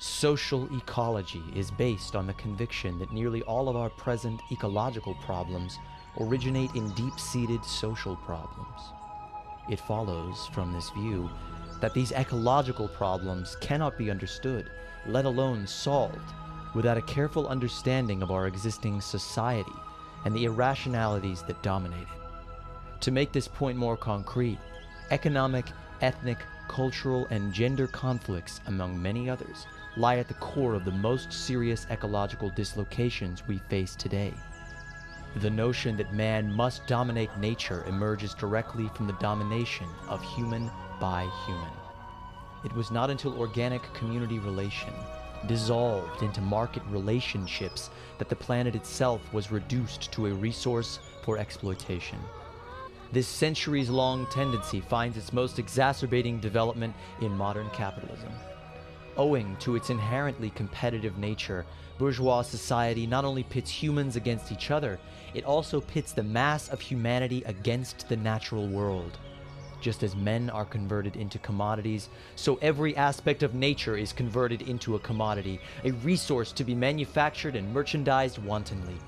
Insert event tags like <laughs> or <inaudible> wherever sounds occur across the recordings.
Social ecology is based on the conviction that nearly all of our present ecological problems originate in deep seated social problems. It follows from this view that these ecological problems cannot be understood, let alone solved, without a careful understanding of our existing society and the irrationalities that dominate it. To make this point more concrete, economic, ethnic, cultural, and gender conflicts, among many others, lie at the core of the most serious ecological dislocations we face today. The notion that man must dominate nature emerges directly from the domination of human by human. It was not until organic community relation dissolved into market relationships that the planet itself was reduced to a resource for exploitation. This centuries long tendency finds its most exacerbating development in modern capitalism. Owing to its inherently competitive nature, bourgeois society not only pits humans against each other, it also pits the mass of humanity against the natural world. Just as men are converted into commodities, so every aspect of nature is converted into a commodity, a resource to be manufactured and merchandised wantonly.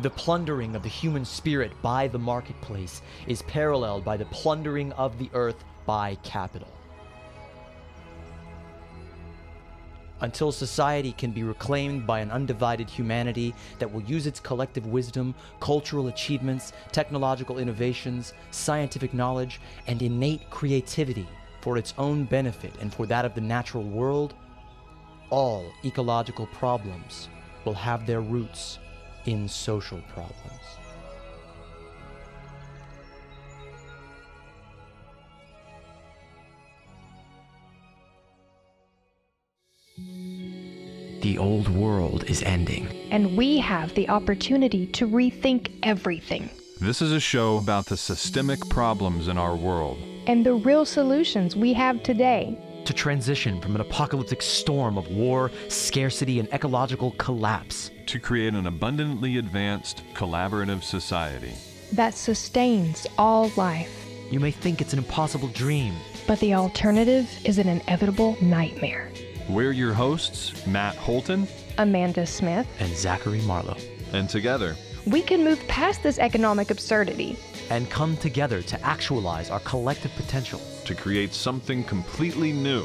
The plundering of the human spirit by the marketplace is paralleled by the plundering of the earth by capital. Until society can be reclaimed by an undivided humanity that will use its collective wisdom, cultural achievements, technological innovations, scientific knowledge, and innate creativity for its own benefit and for that of the natural world, all ecological problems will have their roots in social problems. The old world is ending. And we have the opportunity to rethink everything. This is a show about the systemic problems in our world and the real solutions we have today. To transition from an apocalyptic storm of war, scarcity, and ecological collapse. To create an abundantly advanced, collaborative society that sustains all life. You may think it's an impossible dream, but the alternative is an inevitable nightmare. We're your hosts, Matt Holton, Amanda Smith, and Zachary Marlowe. And together, we can move past this economic absurdity and come together to actualize our collective potential to create something completely new.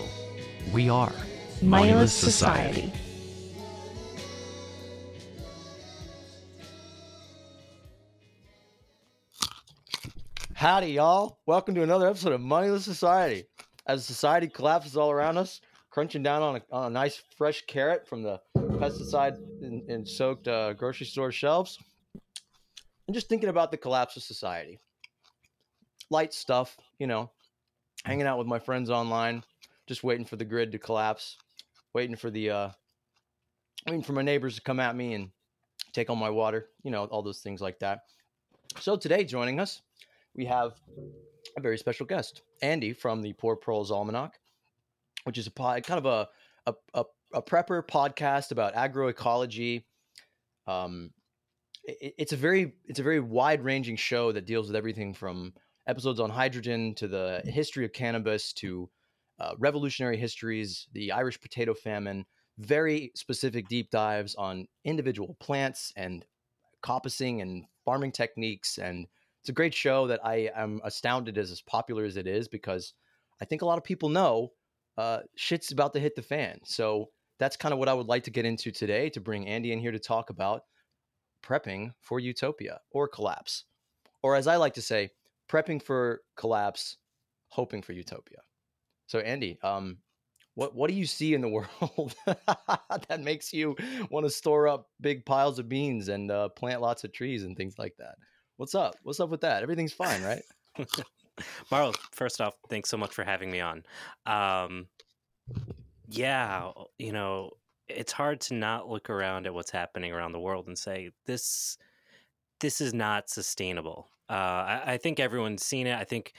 We are Moneyless Society. Society. Howdy, y'all. Welcome to another episode of Moneyless Society. As society collapses all around us, crunching down on a, on a nice fresh carrot from the pesticide and, and soaked uh, grocery store shelves. And just thinking about the collapse of society. Light stuff, you know, hanging out with my friends online, just waiting for the grid to collapse, waiting for the, uh, waiting for my neighbors to come at me and take all my water, you know, all those things like that. So today, joining us, we have a very special guest, Andy from the Poor Proles Almanac which is a pod, kind of a, a, a, a prepper podcast about agroecology. Um, it, it's a very it's a very wide ranging show that deals with everything from episodes on hydrogen to the history of cannabis to uh, revolutionary histories, the Irish potato famine, very specific deep dives on individual plants and coppicing and farming techniques. And it's a great show that I am astounded as as popular as it is because I think a lot of people know uh, shit's about to hit the fan. So that's kind of what I would like to get into today to bring Andy in here to talk about prepping for utopia or collapse. Or as I like to say, prepping for collapse, hoping for utopia. So Andy, um, what what do you see in the <laughs> world that makes you want to store up big piles of beans and uh, plant lots of trees and things like that? What's up? What's up with that? Everything's fine, right? <laughs> Marlowe, first off, thanks so much for having me on. Um, yeah, you know, it's hard to not look around at what's happening around the world and say this this is not sustainable. Uh, I, I, think everyone's seen it. I think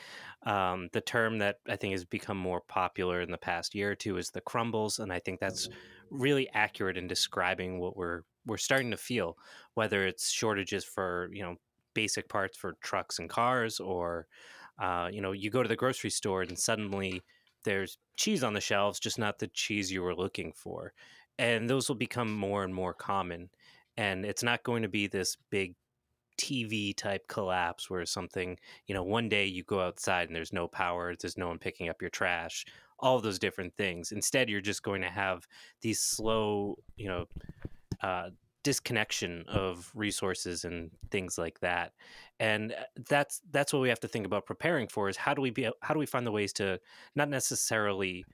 um, the term that I think has become more popular in the past year or two is the crumbles, and I think that's really accurate in describing what we're we're starting to feel. Whether it's shortages for you know basic parts for trucks and cars, or uh, you know, you go to the grocery store and suddenly there's cheese on the shelves, just not the cheese you were looking for. And those will become more and more common. And it's not going to be this big TV type collapse where something, you know, one day you go outside and there's no power, there's no one picking up your trash, all those different things. Instead, you're just going to have these slow, you know, uh, disconnection of resources and things like that. And uh, that's that's what we have to think about preparing for is how do we be how do we find the ways to not necessarily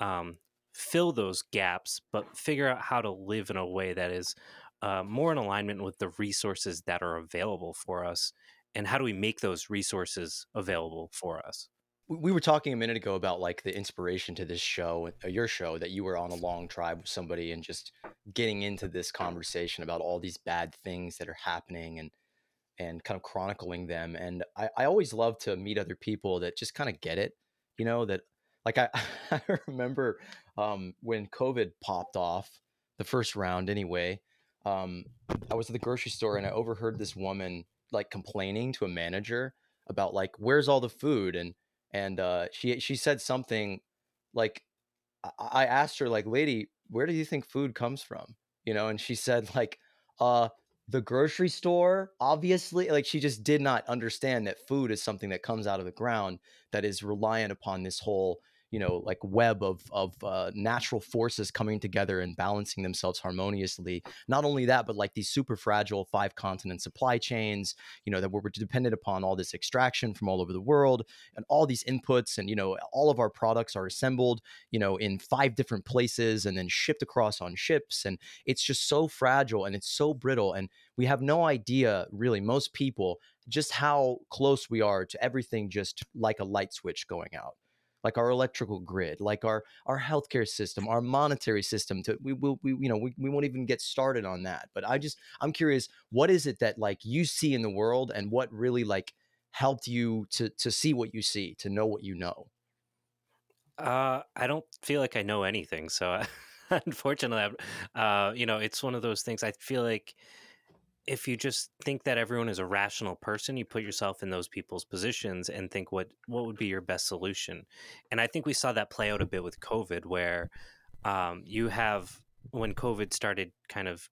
um, fill those gaps but figure out how to live in a way that is uh, more in alignment with the resources that are available for us? And how do we make those resources available for us we were talking a minute ago about like the inspiration to this show uh, your show that you were on a long drive with somebody and just getting into this conversation about all these bad things that are happening and and kind of chronicling them and i, I always love to meet other people that just kind of get it you know that like i, <laughs> I remember um, when covid popped off the first round anyway um, i was at the grocery store and i overheard this woman like complaining to a manager about like where's all the food? and and uh, she she said something like I asked her like, lady, where do you think food comes from? You know, and she said <laughs> like, uh, the grocery store. Obviously, like she just did not understand that food is something that comes out of the ground that is reliant upon this whole you know like web of of uh, natural forces coming together and balancing themselves harmoniously. Not only that but like these super fragile five continent supply chains you know that we're dependent upon all this extraction from all over the world and all these inputs and you know all of our products are assembled you know in five different places and then shipped across on ships and it's just so fragile and it's so brittle and we have no idea really most people just how close we are to everything just like a light switch going out like our electrical grid, like our our healthcare system, our monetary system. To we will we you know we, we won't even get started on that. But I just I'm curious, what is it that like you see in the world, and what really like helped you to to see what you see, to know what you know? Uh, I don't feel like I know anything, so <laughs> unfortunately, uh, you know, it's one of those things. I feel like if you just think that everyone is a rational person, you put yourself in those people's positions and think what what would be your best solution. And I think we saw that play out a bit with COVID, where um, you have when COVID started kind of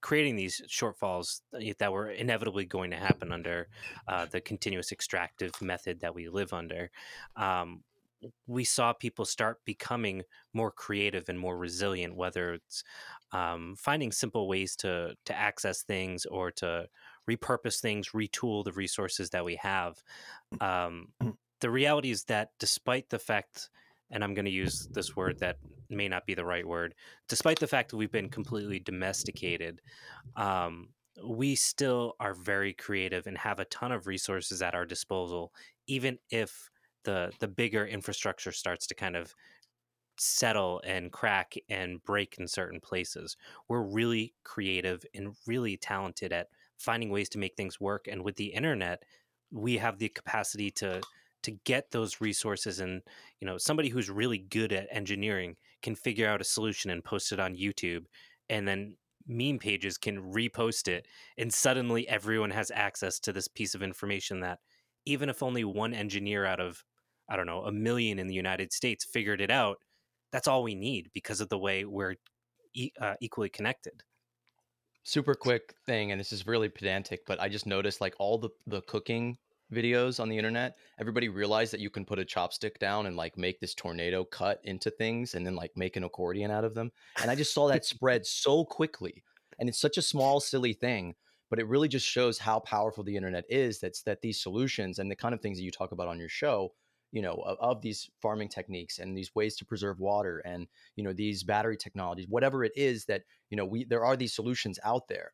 creating these shortfalls that were inevitably going to happen under uh, the continuous extractive method that we live under. Um, we saw people start becoming more creative and more resilient, whether it's um, finding simple ways to to access things or to repurpose things, retool the resources that we have. Um, the reality is that despite the fact, and I'm going to use this word that may not be the right word, despite the fact that we've been completely domesticated, um, we still are very creative and have a ton of resources at our disposal, even if the the bigger infrastructure starts to kind of settle and crack and break in certain places. We're really creative and really talented at finding ways to make things work and with the internet we have the capacity to to get those resources and you know somebody who's really good at engineering can figure out a solution and post it on YouTube and then meme pages can repost it and suddenly everyone has access to this piece of information that even if only one engineer out of I don't know, a million in the United States figured it out, that's all we need because of the way we're e- uh, equally connected. Super quick thing, and this is really pedantic, but I just noticed like all the the cooking videos on the internet, everybody realized that you can put a chopstick down and like make this tornado cut into things and then like make an accordion out of them. And I just saw that <laughs> spread so quickly. And it's such a small, silly thing, but it really just shows how powerful the internet is. That's that these solutions and the kind of things that you talk about on your show you know of, of, these farming techniques and these ways to preserve water and you know these battery technologies whatever it is that you know we there are these solutions out there.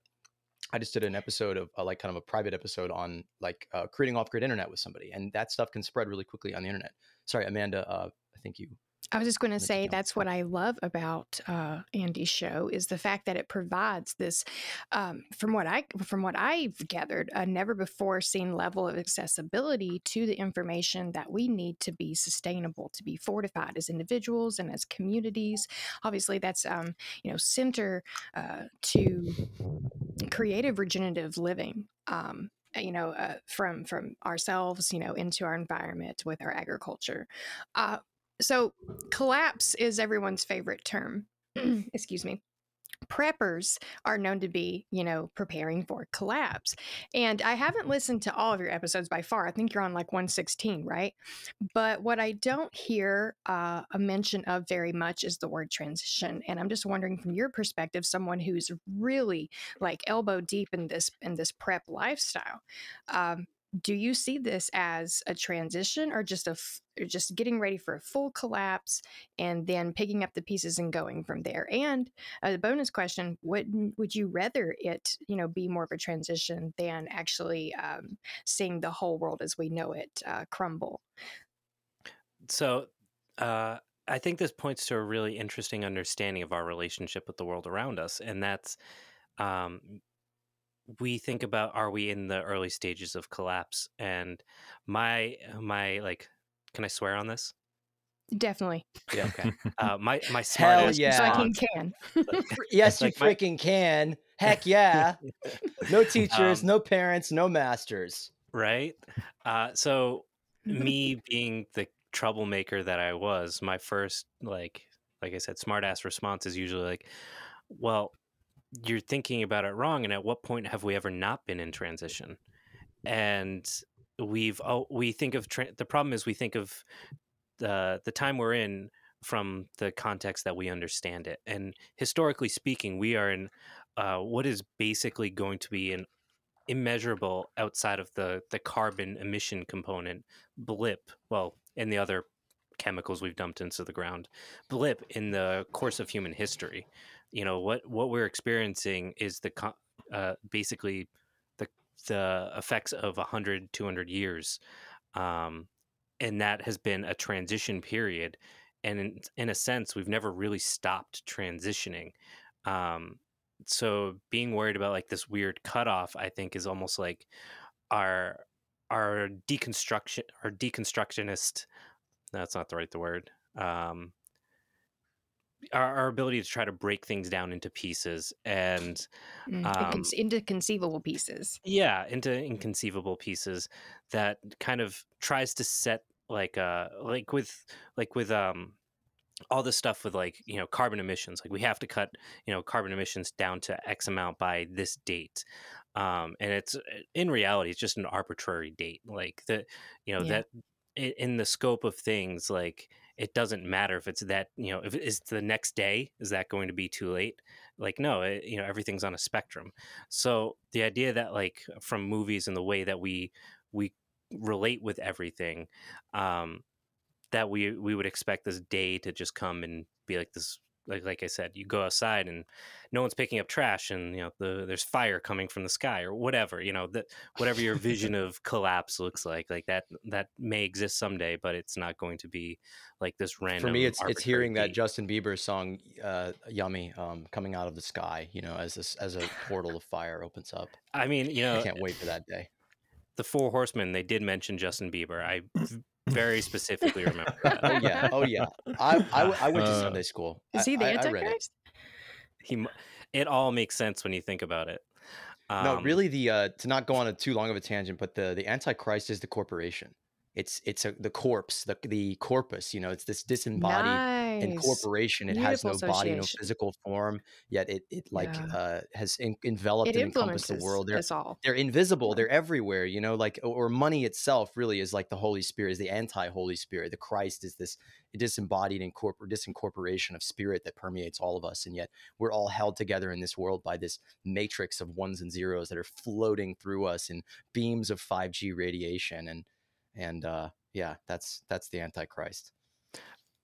I just did an episode of uh, like kind of a private episode on like uh, creating off-grid internet with somebody and that stuff can spread really quickly on the internet. Sorry amanda uh, i think you I was just going to say that's what I love about uh, Andy's show is the fact that it provides this, um, from what I from what I've gathered, a never before seen level of accessibility to the information that we need to be sustainable, to be fortified as individuals and as communities. Obviously, that's um, you know center uh, to creative regenerative living. Um, you know uh, from from ourselves you know into our environment with our agriculture uh, so collapse is everyone's favorite term. <clears throat> Excuse me. Preppers are known to be, you know, preparing for collapse. And I haven't listened to all of your episodes by far. I think you're on like 116, right? But what I don't hear uh, a mention of very much is the word transition. And I'm just wondering, from your perspective, someone who's really like elbow deep in this in this prep lifestyle, um, do you see this as a transition or just a f- or just getting ready for a full collapse and then picking up the pieces and going from there? And a bonus question would would you rather it you know be more of a transition than actually um, seeing the whole world as we know it uh, crumble? So, uh, I think this points to a really interesting understanding of our relationship with the world around us, and that's um, we think about are we in the early stages of collapse? And my my like, can I swear on this? definitely Yeah. Okay. <laughs> Uh, my my Hell smart yeah. so i can can <laughs> <laughs> Yes, you like my- freaking can. Heck yeah. No teachers, Um, no parents, no masters. right? Uh, so me being the troublemaker that I was, my first like like I said, smartass response is usually like, "Well, you're thinking about it wrong." And at what point have we ever not been in transition? And we've oh, we think of tra- the problem is we think of the the time we're in from the context that we understand it. And historically speaking, we are in uh, what is basically going to be an immeasurable outside of the the carbon emission component blip well and the other chemicals we've dumped into the ground blip in the course of human history you know what what we're experiencing is the uh, basically the the effects of 100 200 years um, and that has been a transition period and in, in a sense we've never really stopped transitioning um, so being worried about like this weird cutoff i think is almost like our our deconstruction our deconstructionist that's not the right the word um our, our ability to try to break things down into pieces and Mm, Um, into conceivable pieces yeah into inconceivable pieces that kind of tries to set like uh like with like with um all this stuff with like you know carbon emissions like we have to cut you know carbon emissions down to x amount by this date um and it's in reality it's just an arbitrary date like the you know Yeah. that in the scope of things like it doesn't matter if it's that you know if it's the next day is that going to be too late? Like no it, you know everything's on a spectrum. So the idea that like from movies and the way that we we relate with everything um that we we would expect this day to just come and be like this like like I said, you go outside and no one's picking up trash, and you know the, there's fire coming from the sky or whatever. You know that whatever your <laughs> vision of collapse looks like, like that that may exist someday, but it's not going to be like this random. For me, it's it's hearing that. Justin Bieber song, uh, "Yummy," um, coming out of the sky. You know, as this as a portal of fire opens up. I mean, you know, I can't wait for that day. The Four Horsemen. They did mention Justin Bieber. I very specifically remember that. Oh yeah, oh yeah. I I, w- I went to Uh, Sunday school. is he the I- I it. antichrist He, it all makes sense when you think about it. no, Um, really, the uh, to not go on a too long of a tangent, but the the Antichrist is the corporation. It's it's a the corpse, the the corpus. You know, it's this disembodied nice incorporation. It has no body, no physical form, yet it it like Yeah. uh, has en- enveloped it and encompassed the world. They're all they're invisible. They're everywhere. You know, like or money itself really is like the Holy Spirit, is the anti Holy Spirit. The Christ is this disembodied incorpor- disincorporation of spirit that permeates all of us, and yet we're all held together in this world by this matrix of ones and zeros that are floating through us in beams of 5G radiation, and and uh, yeah, that's that's the Antichrist.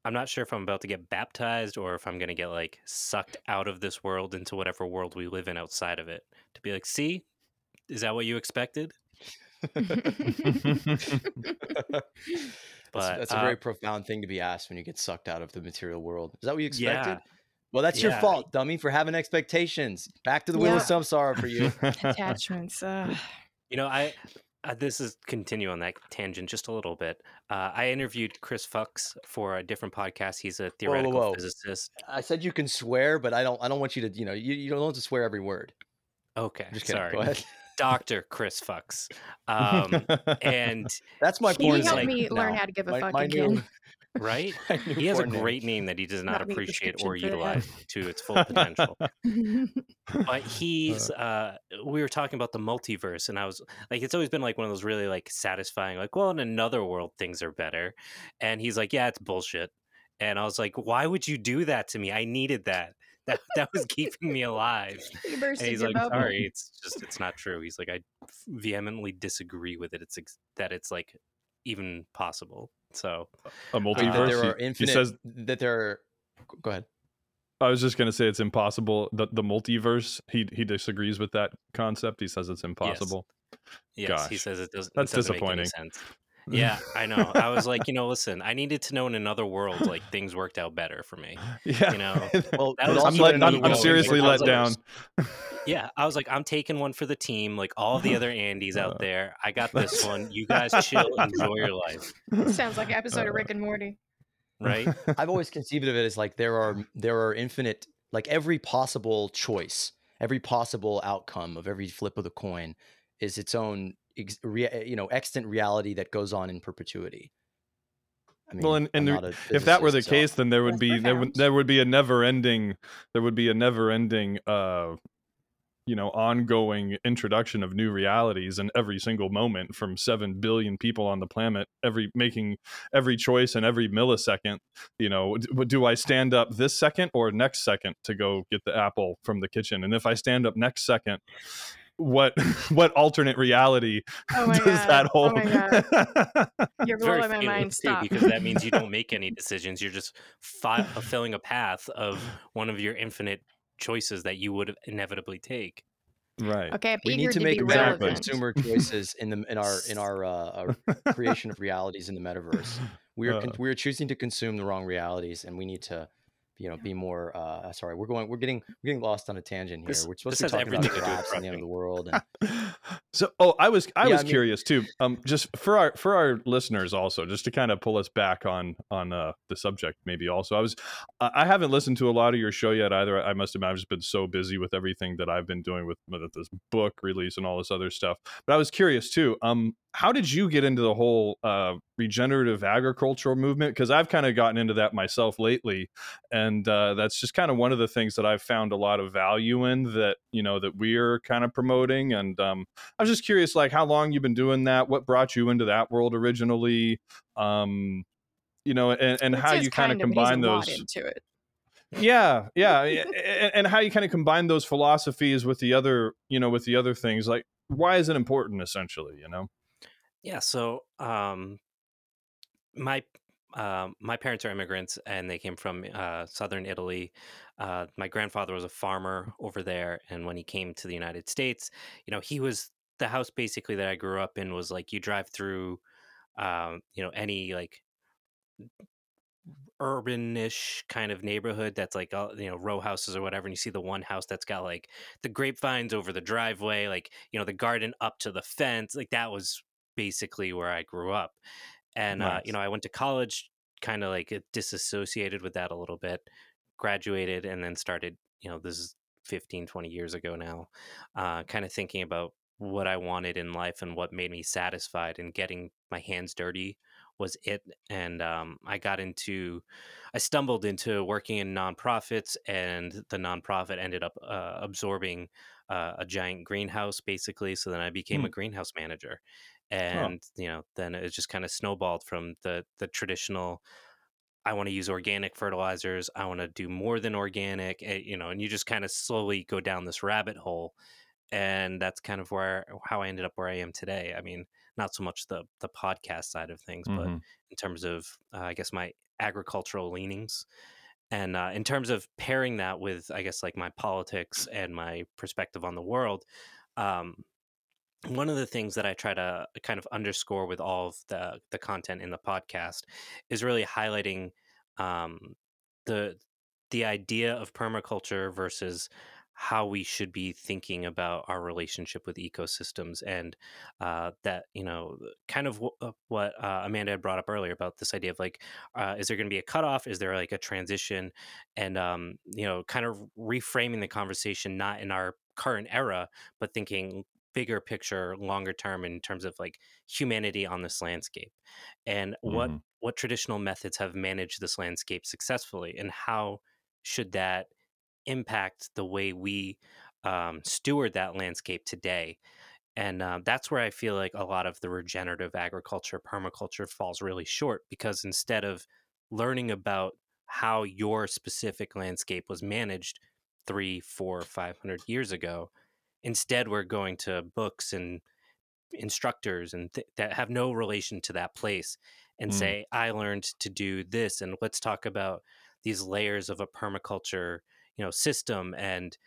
I'm not sure if I'm about to get baptized or if I'm going to get like sucked out of this world into whatever world we live in outside of it. To be like, see, is that what you expected? <laughs> That's, But that's a uh, very profound thing to be asked when you get sucked out of the material world. Is that what you expected? Yeah. Well, that's your fault, dummy, for having expectations. Back to the wheel Yeah. of samsara for you. <laughs> attachments uh, you know, I uh, this is continue on that tangent just a little bit. Uh, I interviewed Chris Fuchs for a different podcast. He's a whoa, theoretical whoa. physicist. I said you can swear, but I don't. I don't want you to. You know, you, you don't want to swear every word. Okay, just kidding. sorry, Go ahead. Doctor Chris Fuchs, <laughs> um, and That's my point. Can you porn help site me learn now. how to give a My, fuck my again? new right? <laughs> He has a newborn name. great name that he does not Not appreciate or utilize to its full <laughs> potential. but he's uh. we were talking about the multiverse and i was like it's always been like one of those really like satisfying like well in another world things are better. And he's like yeah it's bullshit. And i was like why would you do that to me? I needed that. That that was keeping me alive. You <laughs> and he's like bubble. sorry it's just it's not true. He's like i vehemently disagree with it. It's ex- that it's like even possible so A multiverse. there he- are he, says that there are. Go ahead. I was just gonna say it's impossible. The the multiverse. He he disagrees with that concept. He says it's impossible. yes he says it doesn't that's it doesn't make any disappointing. Sense yeah i know i was like <laughs> you know listen i needed to know in another world like things worked out better for me <laughs> Yeah. You know, Well, That was I'm also let, I'm, I'm seriously let down. others. <laughs> Yeah, I was like, I'm taking one for the team. Like all the other Andys out Uh, there, I got this one. You guys chill, enjoy your life, Sounds like an episode of Rick and Morty. right? I've always conceived of it as like there are there are infinite like every possible choice, every possible outcome of every flip of the coin is its own ex- rea- you know extant reality that goes on in perpetuity. I mean, Well, and- and not a if that were the so- case, then there would That's be there would there would be a never ending there would be a never ending uh you know ongoing introduction of new realities in every single moment from 7 billion people on the planet every making every choice in every millisecond you know d- do i stand up this second or next second to go get the apple from the kitchen and if i stand up next second what <laughs> what alternate reality Oh <laughs> does god. that Oh hold my god. <laughs> You're blowing my mind. fatalistic Stop. because that means you don't make any decisions. You're just fi- fulfilling a path of one of your infinite choices that you would inevitably take. right Okay, I'm we need to to make be better relevant. consumer choices in the in our in our uh, uh, creation of realities in the metaverse. We are con- Uh. we are choosing to consume the wrong realities, and we need to, you know, be more. Uh, sorry, we're going. We're getting we're getting lost on a tangent here. This- we're supposed to be talking about everything to collapse and the end of the world. And <laughs> so oh i was i Yeah, was I mean- curious too um just for our for our listeners also just to kind of pull us back on on uh the subject maybe also i was i haven't listened to a lot of your show yet either i must admit i've just been so busy with everything that i've been doing with, with this book release and all this other stuff but i was curious too um how did you get into the whole uh regenerative agricultural movement because i've kind of gotten into that myself lately and uh, that's just kind of one of the things that I've found a lot of value in that you know that we're kind of promoting. And um, I was just curious, like how long you've been doing that, what brought you into that world originally, um, you know, and, and how you kind of kinda, but he's combine those. into it. Yeah, <laughs> yeah, and, and how you kind of combine those philosophies with the other, you know, with the other things. Like, why is it important, essentially? You know. Yeah. So, um, my um, my parents are immigrants, and they came from uh, southern Italy. Uh, my grandfather was a farmer over there, and when he came to the United States, you know, he was the house basically that I grew up in was like you drive through, um, you know, any like urbanish kind of neighborhood that's like you know row houses or whatever and you see the one house that's got like the grapevines over the driveway like you know the garden up to the fence like that was basically where i grew up and uh, you know i went to college kind of like disassociated with that a little bit graduated and then started you know this is 15 20 years ago now uh, kind of thinking about what i wanted in life and what made me satisfied and getting my hands dirty was it and um, i got into i stumbled into working in nonprofits and the nonprofit ended up uh, absorbing uh, a giant greenhouse basically so then i became a greenhouse manager and you know then it just kind of snowballed from the the traditional i want to use organic fertilizers i want to do more than organic eh, you know and you just kind of slowly go down this rabbit hole and that's kind of where how i ended up where i am today. I mean not so much the the podcast side of things but Mhm. in terms of uh, i guess my agricultural leanings and uh, in terms of pairing that with i guess like my politics and my perspective on the world um, one of the things that I try to kind of underscore with all of the the content in the podcast is really highlighting um, the the idea of permaculture versus how we should be thinking about our relationship with ecosystems and uh, that you know kind of w- uh, what uh, amanda had brought up earlier about this idea of like uh, is there going to be a cutoff? Is there like a transition? And um, you know kind of reframing the conversation not in our current era but thinking bigger picture, longer term in terms of like humanity on this landscape, and what Mhm. what traditional methods have managed this landscape successfully, and how should that impact the way we um, steward that landscape today. And uh, that's where I feel like a lot of the regenerative agriculture, permaculture falls really short because instead of learning about how your specific landscape was managed three, four, five hundred years ago, instead we're going to books and instructors and th- that have no relation to that place and Mm. say, I learned to do this, and let's talk about these layers of a permaculture, you know, system and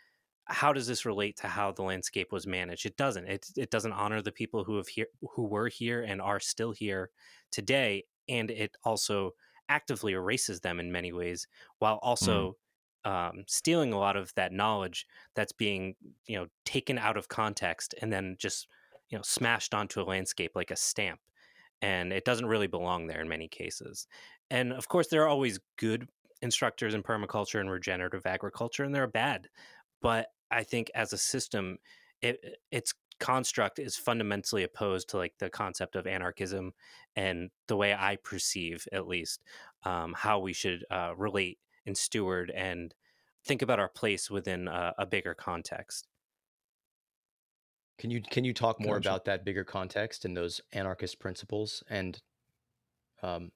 how does this relate to how the landscape was managed? It doesn't. It it doesn't honor the people who have here who were here and are still here today, and it also actively erases them in many ways, while also um, stealing a lot of that knowledge that's being you know taken out of context and then just you know smashed onto a landscape like a stamp, and it doesn't really belong there in many cases. And of course, there are always good instructors in permaculture and regenerative agriculture, and they're bad but I think as a system, it, its construct is fundamentally opposed to like the concept of anarchism and the way I perceive, at least, um, how we should uh, relate and steward and think about our place within a, a bigger context. Can you can you talk more Gotcha. about that bigger context and those anarchist principles and um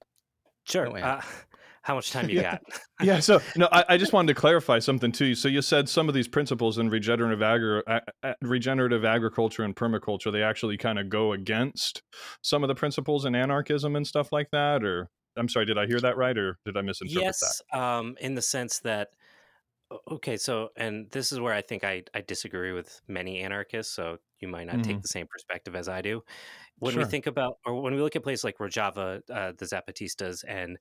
Sure. No, uh, <laughs> how much time you Yeah. got? <laughs> yeah so no I, I just wanted to clarify something too. So you said some of these principles in regenerative agri- regenerative agriculture and permaculture they actually kind of go against some of the principles in anarchism and stuff like that or i'm sorry did i hear that right or did i misinterpret that? Yes um in the sense that okay so and this is where i think i i disagree with many anarchists so you might not take the same perspective as i do. When we think about or when we look at places like rojava uh, the zapatistas and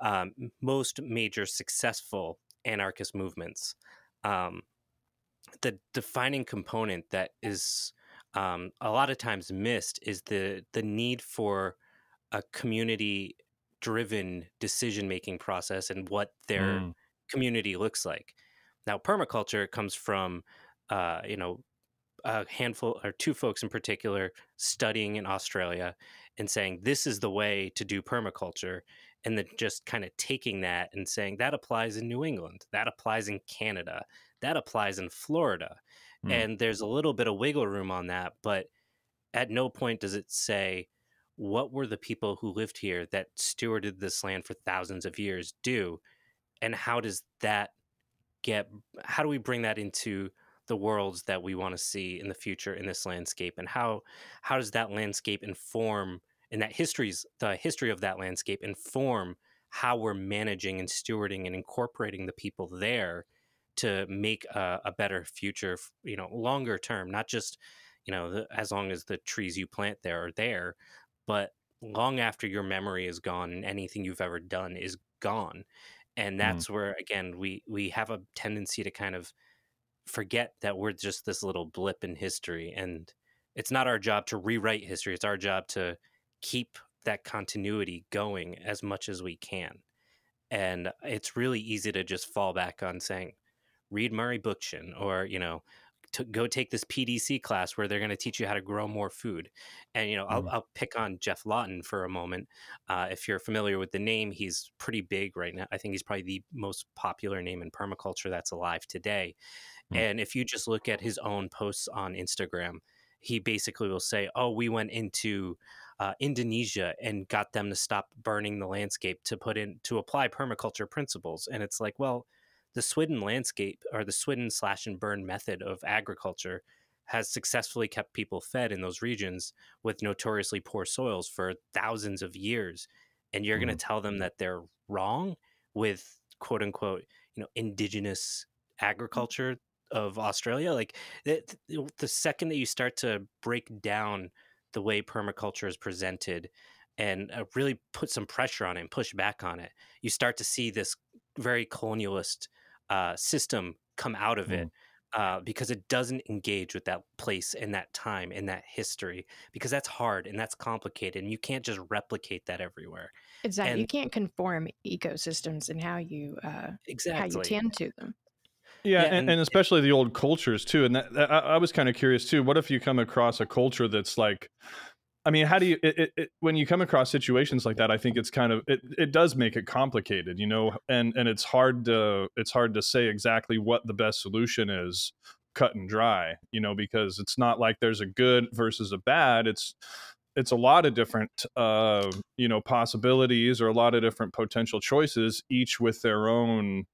um, most major successful anarchist movements um, the defining component that is um, a lot of times missed is the the need for a community driven decision making process and what their Mm. community looks like. Now, permaculture comes from, uh, you know, a handful or two folks in particular studying in Australia and saying this is the way to do permaculture, and then just kind of taking that and saying that applies in New England, that applies in Canada, that applies in Florida, Hmm. and there's a little bit of wiggle room on that, but at no point does it say what were the people who lived here that stewarded this land for thousands of years do? And how does that get how do we bring that into the worlds that we want to see in the future in this landscape? And how how does that landscape inform and that histories the history of that landscape inform how we're managing and stewarding and incorporating the people there to make a, a better future you know longer term not just you know the, as long as the trees you plant there are there but long after your memory is gone and anything you've ever done is gone. And mm-hmm. that's where again we we have a tendency to kind of forget that we're just this little blip in history and it's not our job to rewrite history it's our job to keep that continuity going as much as we can and it's really easy to just fall back on saying read murray bookchin or you know to go take this pdc class where they're going to teach you how to grow more food and you know I'll, Mhm. I'll pick on geoff lawton for a moment uh, if you're familiar with the name he's pretty big right now i think he's probably the most popular name in permaculture that's alive today Hmm. and if you just look at his own posts on instagram he basically will say oh we went into uh, Indonesia and got them to stop burning the landscape to put in to apply permaculture principles. And it's like, well, the Swidden landscape or the Swidden slash and burn method of agriculture has successfully kept people fed in those regions with notoriously poor soils for thousands of years. And you're going to mm-hmm. tell them that they're wrong with quote unquote, you know, indigenous mm-hmm. agriculture of Australia. Like eh, the, the second that you start to break down the way permaculture is presented and uh, really put some pressure on it and push back on it, you start to see this very colonialist uh, system come out of it uh, because it doesn't engage with that place and that time and that history because that's hard and that's complicated and you can't just replicate that everywhere. Exactly. you can't conform ecosystems and how you uh, how you tend to them. Yeah, Yeah, and, and- and especially the old cultures too. And that, that- I, I was kind of curious too. What if you come across a culture that's like, I mean, how do you it, it, it, when you come across situations like that? I think it's kind of it, it does make it complicated, you know, and and it's hard to it's hard to say exactly what the best solution is, cut and dry, you know, because it's not like there's a good versus a bad. It's it's a lot of different uh, you know possibilities or a lot of different potential choices, each with their own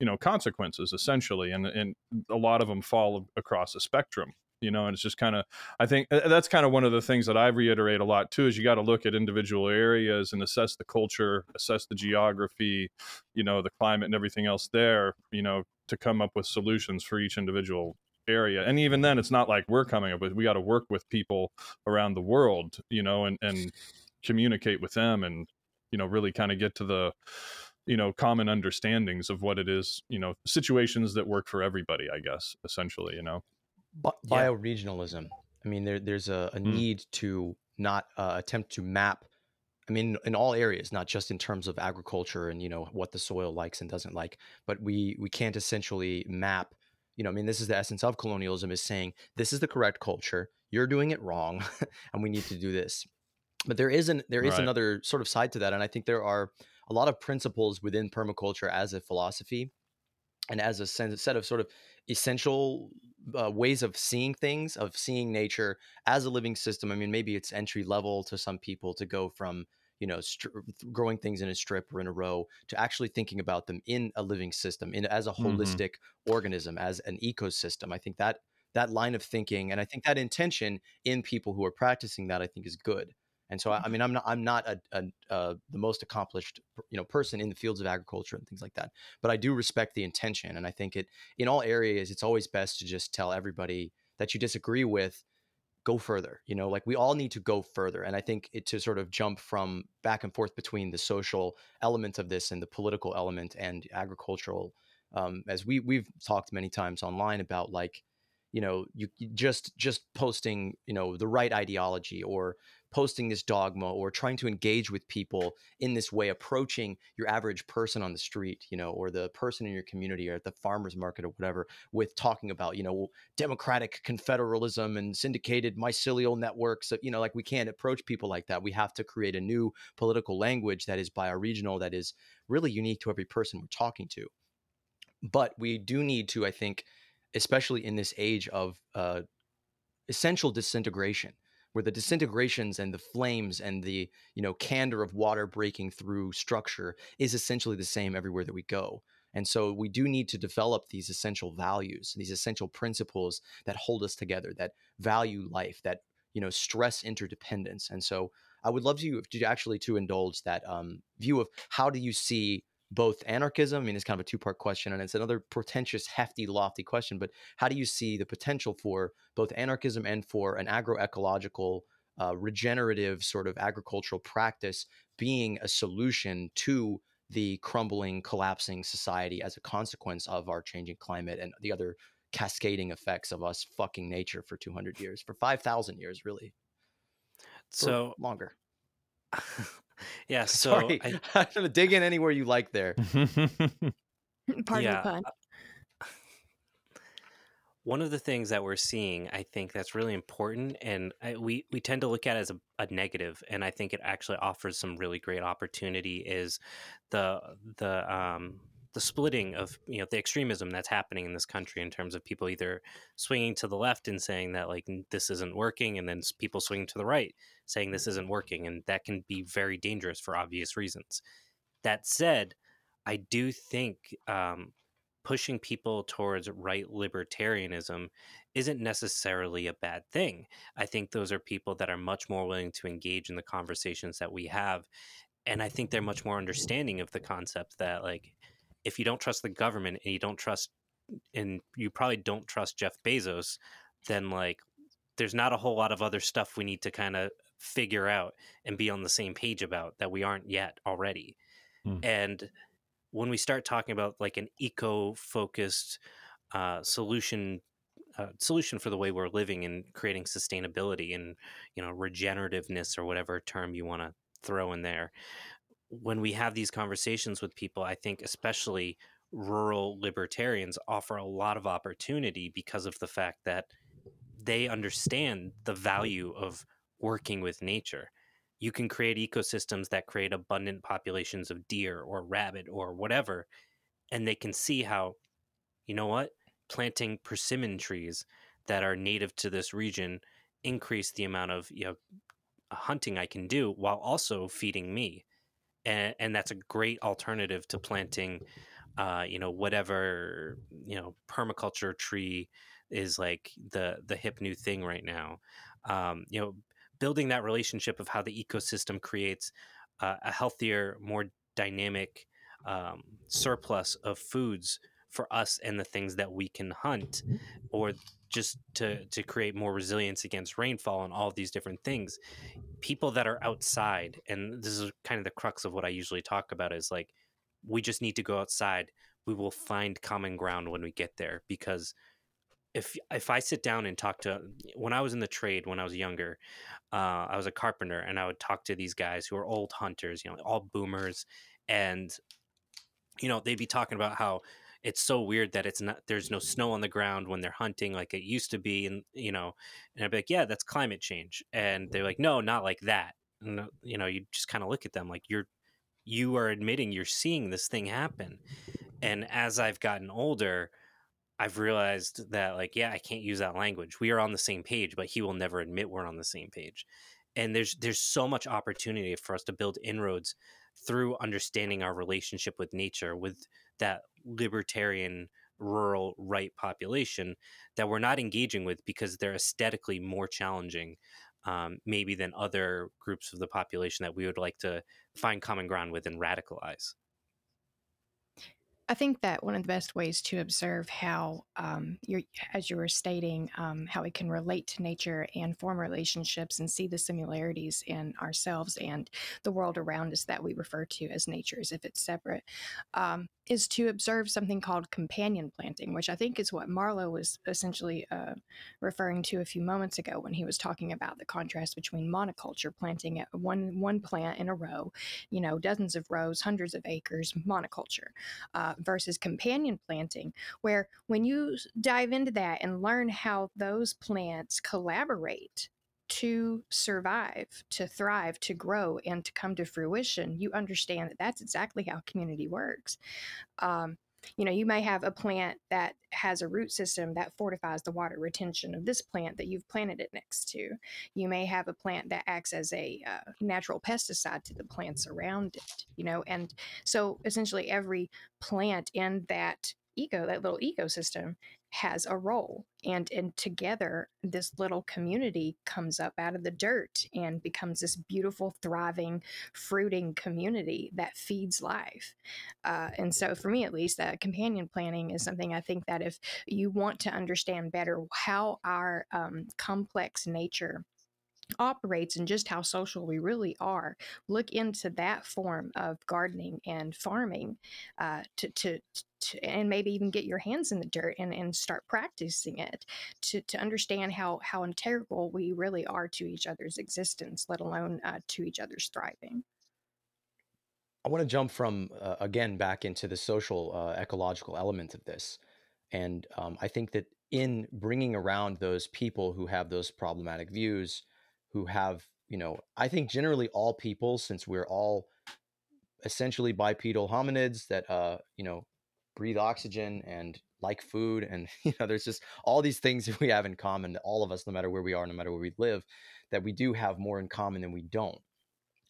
you know consequences essentially and and a lot of them fall across a spectrum you know and it's just kind of i think that's kind of one of the things that i reiterate a lot too is you got to look at individual areas and assess the culture assess the geography you know the climate and everything else there you know to come up with solutions for each individual area and even then it's not like we're coming up with we got to work with people around the world you know and and communicate with them and you know really kind of get to the you know common understandings of what it is you know situations that work for everybody i guess essentially you know Bi- bioregionalism. I mean, there, there's a, a Mm. need to not uh, attempt to map. I mean, in all areas, not just in terms of agriculture and you know what the soil likes and doesn't like, but we we can't essentially map. You know, I mean, this is the essence of colonialism: is saying this is the correct culture, you're doing it wrong, <laughs> and we need to do this. But there isn't there is Right. another sort of side to that, and I think there are a lot of principles within permaculture as a philosophy and as a set of sort of essential uh, ways of seeing things, of seeing nature as a living system. I mean, maybe it's entry level to some people to go from you know growing things in a strip or in a row to actually thinking about them in a living system, in as a Mhm. holistic organism, as an ecosystem. I think that that line of thinking, and I think that intention in people who are practicing that, I think is good. And so, I, mean, I'm not I'm not a, a, uh, the most accomplished you know person in the fields of agriculture and things like that, but I do respect the intention, and I think it in all areas it's always best to just tell everybody that you disagree with go further you know like we all need to go further and i think it to sort of jump from back and forth between the social element of this and the political element and agricultural um, as we we've talked many times online about like you know you just just posting you know the right ideology or posting this dogma or trying to engage with people in this way approaching your average person on the street you know or the person in your community or at the farmers market or whatever with talking about you know democratic confederalism and syndicated mycelial networks you know like we can't approach people like that. We have to create a new political language that is bioregional that is really unique to every person we're talking to. But we do need to i think especially in this age of uh, essential disintegration where the disintegrations and the flames and the you know candor of water breaking through structure is essentially the same everywhere that we go. And so we do need to develop these essential values these essential principles that hold us together that value life that you know stress interdependence. And so i would love you to actually to indulge that um, view of how do you see both anarchism i mean it's kind of a two part question and it's another pretentious hefty lofty question but how do you see the potential for both anarchism and for an agroecological uh, regenerative sort of agricultural practice being a solution to the crumbling collapsing society as a consequence of our changing climate and the other cascading effects of us fucking nature for 200 years for 5000 years really So longer <laughs> yeah, <laughs> so sorry I, <laughs> i'm gonna dig in anywhere you like there <laughs> Pardon Yeah, the pun. one of the things that we're seeing, I think that's really important, and I, we we tend to look at it as a, a negative, and I think it actually offers some really great opportunity. Is the the um, the splitting of you know the extremism that's happening in this country in terms of people either swinging to the left and saying that like this isn't working, and then people swinging to the right saying this isn't working, and that can be very dangerous for obvious reasons. That said, I do think um, pushing people towards right libertarianism isn't necessarily a bad thing. I think those are people that are much more willing to engage in the conversations that we have. And I think they're much more understanding of the concept that, like, if you don't trust the government and you don't trust, and you probably don't trust Jeff Bezos, then, like, there's not a whole lot of other stuff we need to kind of figure out and be on the same page about that we aren't yet already. Hmm. And when we start talking about like an eco-focused uh, solution uh, solution for the way we're living and creating sustainability and you know regenerativeness or whatever term you want to throw in there when we have these conversations with people i think especially rural libertarians offer a lot of opportunity because of the fact that they understand the value of working with nature. You can create ecosystems that create abundant populations of deer or rabbit or whatever, and they can see how, you know what, planting persimmon trees that are native to this region increase the amount of you know hunting I can do while also feeding me, and and that's a great alternative to planting, uh, you know, whatever you know permaculture tree is like the the hip new thing right now. Um, you know, building that relationship of how the ecosystem creates uh, a healthier, more dynamic um, surplus of foods for us and the things that we can hunt, or just to to create more resilience against rainfall and all these different things. People that are outside, and this is kind of the crux of what I usually talk about, is like we just need to go outside. We will find common ground when we get there because if if I sit down and talk to when I was in the trade when I was younger, uh, I was a carpenter and I would talk to these guys who are old hunters, you know, all boomers, and you know they'd be talking about how it's so weird that it's not there's no snow on the ground when they're hunting like it used to be, and you know, and I'd be like, yeah, that's climate change, and they're like, no, not like that, and uh, you know, you just kind of look at them like you're you are admitting you're seeing this thing happen, and as I've gotten older I've realized that like yeah, I can't use that language. We are on the same page, but he will never admit we're on the same page. And there's there's so much opportunity for us to build inroads through understanding our relationship with nature with that libertarian rural right population that we're not engaging with because they're aesthetically more challenging um, maybe than other groups of the population that we would like to find common ground with and radicalize I think that one of the best ways to observe how, um, as you were stating, um, how we can relate to nature and form relationships and see the similarities in ourselves and the world around us that we refer to as nature as if it's separate, um, is to observe something called companion planting, which I think is what Marlowe was essentially uh, referring to a few moments ago when he was talking about the contrast between monoculture, planting one one plant in a row, you know, dozens of rows, hundreds of acres, monoculture, uh, versus companion planting, where when you dive into that and learn how those plants collaborate to survive, to thrive, to grow, and to come to fruition, you understand that that's exactly how community works. Um, you know, you may have a plant that has a root system that fortifies the water retention of this plant that you've planted it next to. You may have a plant that acts as a uh, natural pesticide to the plants around it, you know, and so essentially every plant in that eco, that little ecosystem, has a role and and together this little community comes up out of the dirt and becomes this beautiful thriving fruiting community that feeds life. Uh, and so for me at least uh, companion planting is something i think that if you want to understand better how our um, complex nature operates and just how social we really are look into that form of gardening and farming uh, to, to, to, and maybe even get your hands in the dirt and, and start practicing it to, to understand how how integral we really are to each other's existence let alone uh, to each other's thriving. I want to jump from uh, again back into the social uh, ecological element of this, and um, I think that in bringing around those people who have those problematic views, who have, you know, I think generally all people, since we're all essentially bipedal hominids that, uh, you know, breathe oxygen and like food. And, <laughs> you know, there's just all these things that we have in common, all of us, no matter where we are, no matter where we live, that we do have more in common than we don't.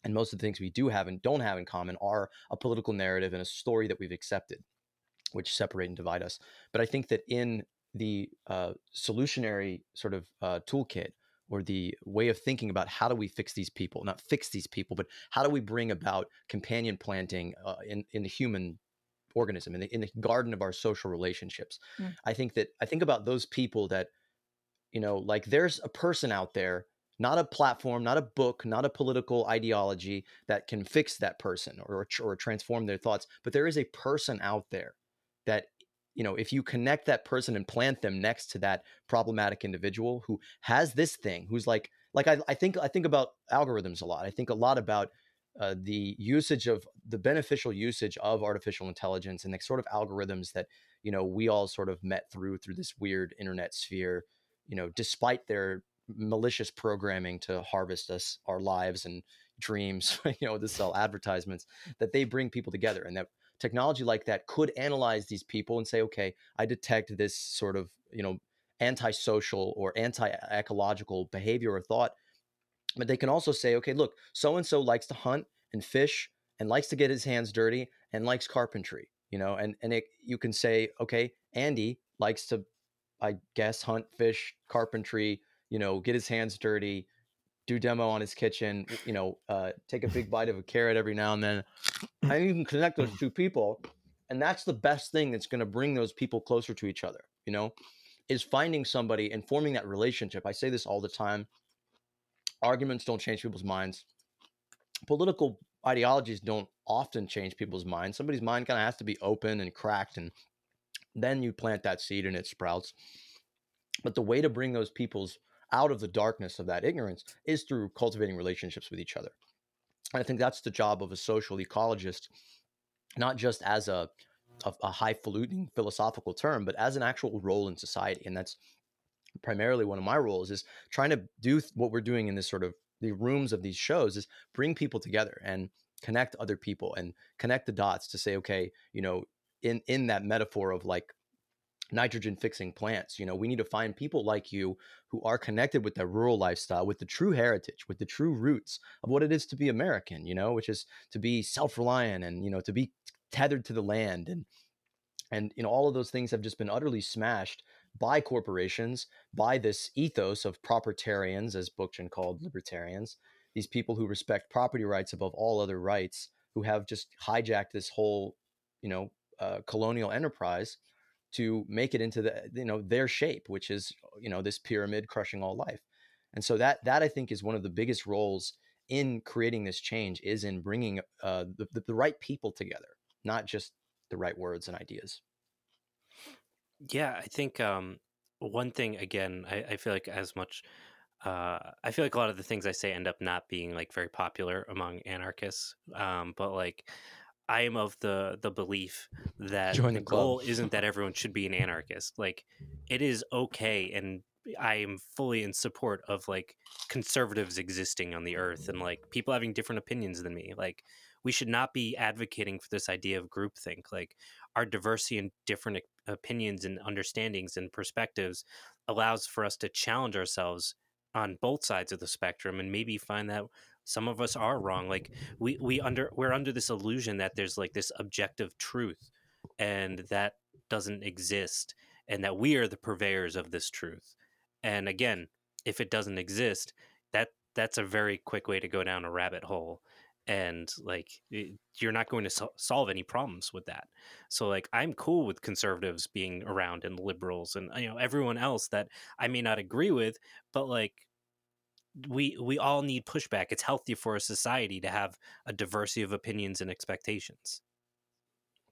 And most of the things we do have and don't have in common are a political narrative and a story that we've accepted, which separate and divide us. But I think that in the uh, solutionary sort of uh, toolkit or the way of thinking about how do we fix these people not fix these people but how do we bring about companion planting uh, in, in the human organism in the, in the garden of our social relationships mm. i think that i think about those people that you know like there's a person out there not a platform not a book not a political ideology that can fix that person or, or transform their thoughts but there is a person out there that you know, if you connect that person and plant them next to that problematic individual who has this thing, who's like, like I, I think, I think about algorithms a lot. I think a lot about uh, the usage of the beneficial usage of artificial intelligence and the sort of algorithms that you know we all sort of met through through this weird internet sphere you know despite their malicious programming to harvest us our lives and dreams <laughs> you know to sell advertisements that they bring people together and that technology like that could analyze these people and say okay i detect this sort of you know antisocial or anti-ecological behavior or thought. But they can also say okay look so and so likes to hunt and fish and likes to get his hands dirty and likes carpentry you know and and it, you can say okay andy likes to i guess hunt fish carpentry you know get his hands dirty do demo on his kitchen you know uh, take a big bite of a carrot every now and then. And you can connect those two people and that's the best thing that's going to bring those people closer to each other you know is finding somebody and forming that relationship. I say this all the time. Arguments don't change people's minds. Political ideologies don't often change people's minds. Somebody's mind kind of has to be open and cracked and then you plant that seed and it sprouts. But the way to bring those people's out of the darkness of that ignorance is through cultivating relationships with each other. And I think that's the job of a social ecologist, not just as a, a, a highfalutin philosophical term, but as an actual role in society. And that's primarily one of my roles is trying to do what we're doing in this sort of the rooms of these shows is bring people together and connect other people and connect the dots to say, okay, you know, in in that metaphor of like nitrogen fixing plants. You know, we need to find people like you who are connected with that rural lifestyle, with the true heritage, with the true roots of what it is to be American, you know, which is to be self-reliant and, you know, to be tethered to the land and and you know all of those things have just been utterly smashed by corporations, by this ethos of propertarians, as Bookchin called libertarians, these people who respect property rights above all other rights, who have just hijacked this whole, you know, uh, colonial enterprise to make it into the you know their shape which is you know this pyramid crushing all life. And so that that i think is one of the biggest roles in creating this change is in bringing uh, the, the right people together not just the right words and ideas. Yeah i think um, one thing again I, I, feel like as much uh, i feel like a lot of the things i say end up not being like very popular among anarchists um, but like I am of the the belief that Join the, the goal isn't that everyone should be an anarchist. Like it is okay and I am fully in support of like conservatives existing on the earth and like people having different opinions than me. Like we should not be advocating for this idea of groupthink. Like our diversity and different opinions and understandings and perspectives allows for us to challenge ourselves on both sides of the spectrum and maybe find that some of us are wrong like we we under we're under this illusion that there's like this objective truth and that doesn't exist and that we are the purveyors of this truth. And again if it doesn't exist that that's a very quick way to go down a rabbit hole and like it, you're not going to so- solve any problems with that. So like i'm cool with conservatives being around and liberals and you know everyone else that i may not agree with but like we we all need pushback. It's healthy for a society to have a diversity of opinions and expectations.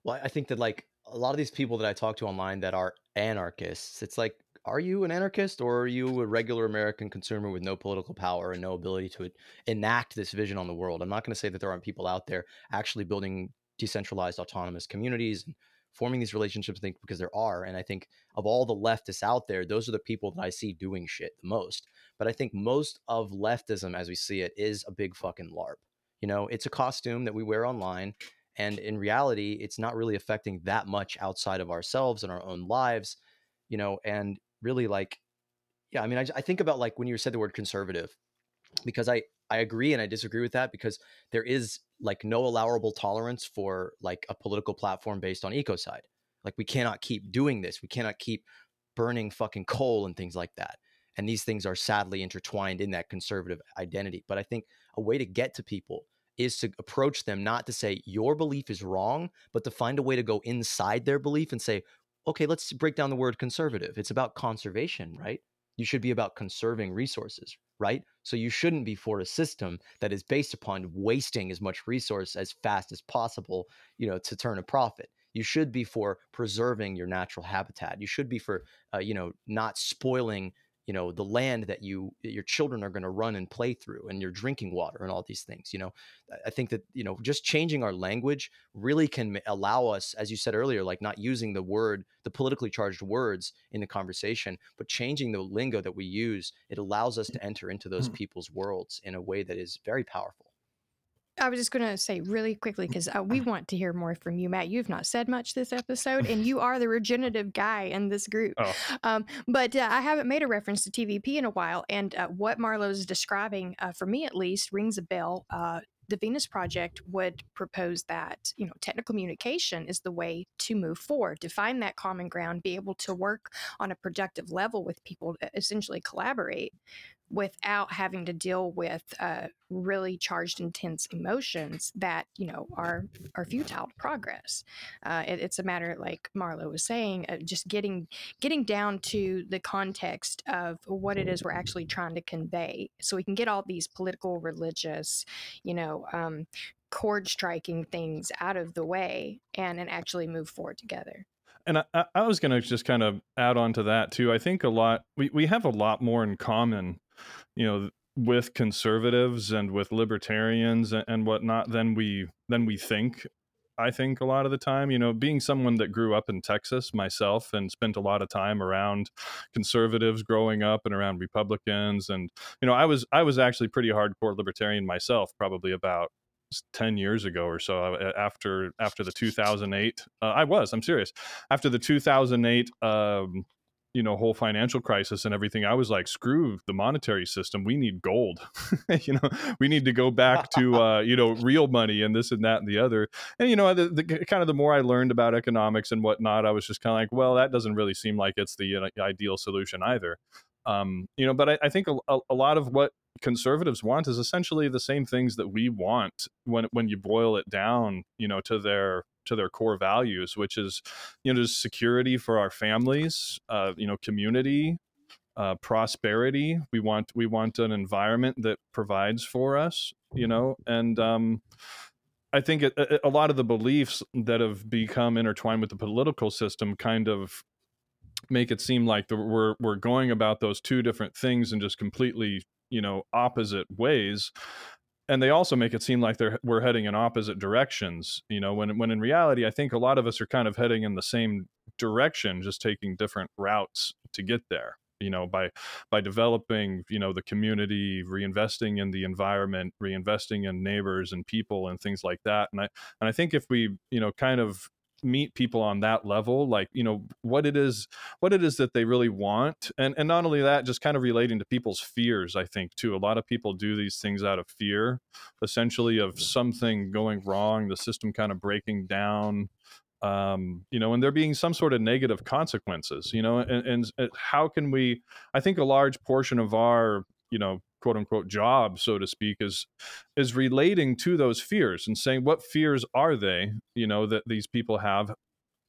Well, I think that like a lot of these people that I talk to online that are anarchists, it's like, are you an anarchist or are you a regular American consumer with no political power and no ability to enact this vision on the world? I'm not going to say that there aren't people out there actually building decentralized autonomous communities and forming these relationships, I think, because there are. And I think of all the leftists out there, those are the people that I see doing shit the most. But I think most of leftism, as we see it, is a big fucking LARP. You know, it's a costume that we wear online. And in reality, it's not really affecting that much outside of ourselves and our own lives, you know, and really like, yeah, I mean, I, I think about like when you said the word conservative, because I, I agree and I disagree with that because there is like no allowable tolerance for like a political platform based on ecocide. Like we cannot keep doing this. We cannot keep burning fucking coal and things like that and these things are sadly intertwined in that conservative identity but i think a way to get to people is to approach them not to say your belief is wrong but to find a way to go inside their belief and say okay let's break down the word conservative it's about conservation right you should be about conserving resources right? So you shouldn't be for a system that is based upon wasting as much resource as fast as possible you know to turn a profit. You should be for preserving your natural habitat. You should be for uh, you know not spoiling you know the land that you your children are going to run and play through and your drinking water and all these things you know? I think that you know just changing our language really can allow us as you said earlier like not using the word the politically charged words in the conversation but changing the lingo that we use it allows us to enter into those mm. people's worlds in a way that is very powerful I was just going to say really quickly because uh, we want to hear more from you, Matt. You've not said much this episode, and <laughs> you are the regenerative guy in this group. Oh. Um, but uh, I haven't made a reference to TVP in a while, and uh, what Marlowe is describing, uh, for me at least, rings a bell. Uh, the Venus Project would propose that you know technical communication is the way to move forward, to find that common ground, be able to work on a productive level with people, essentially collaborate without having to deal with uh, really charged intense emotions that you know are are futile to progress. Uh, it, it's a matter like Marlowe was saying uh, just getting getting down to the context of what it is we're actually trying to convey. So we can get all these political religious you know um, chord striking things out of the way and and actually move forward together. And I, I was going to just kind of add on to that too. I think a lot we, we have a lot more in common you know with conservatives and with libertarians and whatnot than we than we think I think a lot of the time, you know, being someone that grew up in Texas myself and spent a lot of time around conservatives growing up and around Republicans and you know, I was I was actually pretty hardcore libertarian myself probably about 10 years ago or so uh, after after the 2008 uh, I was I'm serious. After the 2008 um, you know whole financial crisis and everything i was like screw the monetary system we need gold. <laughs> You know we need to go back to <laughs> uh, you know real money and this and that and the other. And you know the, the kind of the more i learned about economics and whatnot i was just kind of like well that doesn't really seem like it's the uh, ideal solution either. Um, you know but i, I think a, a lot of what conservatives want is essentially the same things that we want when when you boil it down you know to their to their core values, which is, you know, just security for our families, uh, you know, community, uh, prosperity. We want we want an environment that provides for us, you know, and um, I think it, it, a lot of the beliefs that have become intertwined with the political system kind of make it seem like the, we're we're going about those two different things in just completely you know opposite ways and they also make it seem like they're we're heading in opposite directions you know when when in reality i think a lot of us are kind of heading in the same direction just taking different routes to get there you know by by developing you know the community reinvesting in the environment reinvesting in neighbors and people and things like that and i and i think if we you know kind of meet people on that level like you know what it is what it is that they really want and and not only that just kind of relating to people's fears i think too. A lot of people do these things out of fear essentially of something going wrong the system kind of breaking down um you know and there being some sort of negative consequences you know and, and, and how can we i think a large portion of our you know quote unquote job so to speak is is relating to those fears and saying what fears are they you know that these people have?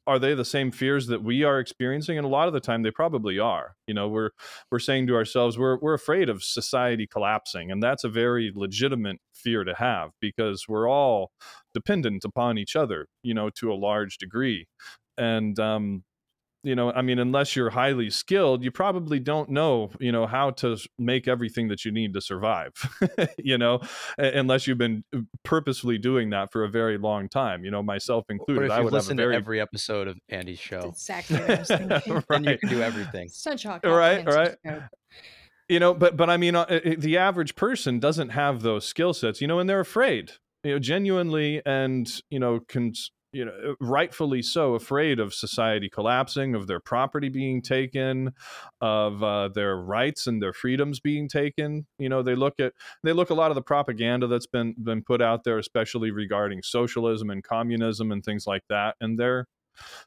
Are they the same fears that we are experiencing? And a lot of the time they probably are you know we're we're saying to ourselves we're we're afraid of society collapsing and that's a very legitimate fear to have because we're all dependent upon each other you know to a large degree. And um you know i mean unless you're highly skilled you probably don't know you know how to make everything that you need to survive <laughs> you know unless you've been uh, purposefully doing that for a very long time. You know myself included i would listen very... to every episode of andy's show. exactly <laughs> <laughs> right. and you can do everything. Such a right right. you know but but i mean uh, the average person doesn't have those skill sets you know and they're afraid you know genuinely and you know cons- you know uh, rightfully so afraid of society collapsing of their property being taken of uh, their rights and their freedoms being taken. You know they look at they look a lot of the propaganda that's been been put out there especially regarding socialism and communism and things like that and they're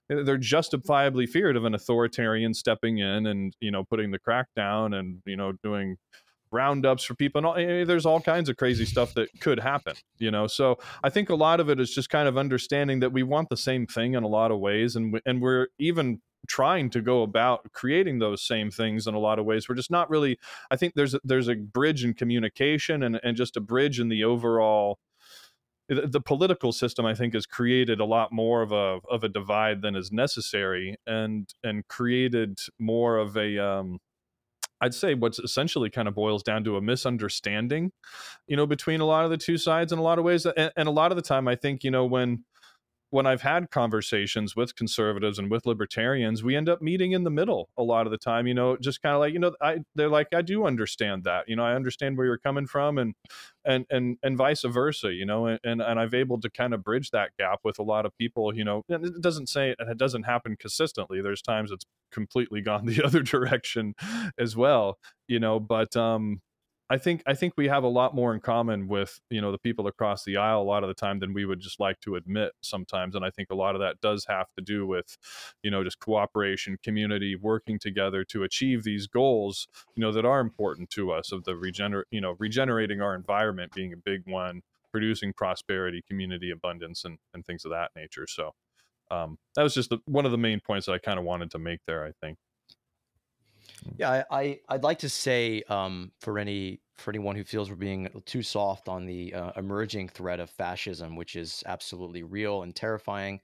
they're justifiably feared of an authoritarian stepping in and you know putting the crack down and you know doing roundups for people and all, eh, there's all kinds of crazy stuff that could happen you know? So i think a lot of it is just kind of understanding that we want the same thing in a lot of ways and we, and we're even trying to go about creating those same things in a lot of ways. We're just not really i think there's a, there's a bridge in communication and and just a bridge in the overall the political system i think has created a lot more of a of a divide than is necessary and and created more of a um I'd say what's essentially kind of boils down to a misunderstanding, you know, between a lot of the two sides in a lot of ways. And, and a lot of the time, I think, you know, when when I've had conversations with conservatives and with libertarians, we end up meeting in the middle a lot of the time. You know, just kind of like you know, I they're like, I do understand that. You know, I understand where you're coming from, and and and and vice versa. You know, and and, and I've able to kind of bridge that gap with a lot of people. You know, and it doesn't say and it doesn't happen consistently. There's times it's completely gone <laughs> the other direction as well. You know, but um, I think I think we have a lot more in common with you know the people across the aisle a lot of the time than we would just like to admit sometimes, and I think a lot of that does have to do with you know just cooperation, community, working together to achieve these goals you know that are important to us of the regener you know regenerating our environment being a big one, producing prosperity, community abundance, and and things of that nature. So um, that was just the, one of the main points that I kind of wanted to make there. I think. Yeah, I, I would like to say um, for any for anyone who feels we're being too soft on the uh, emerging threat of fascism, which is absolutely real and terrifying.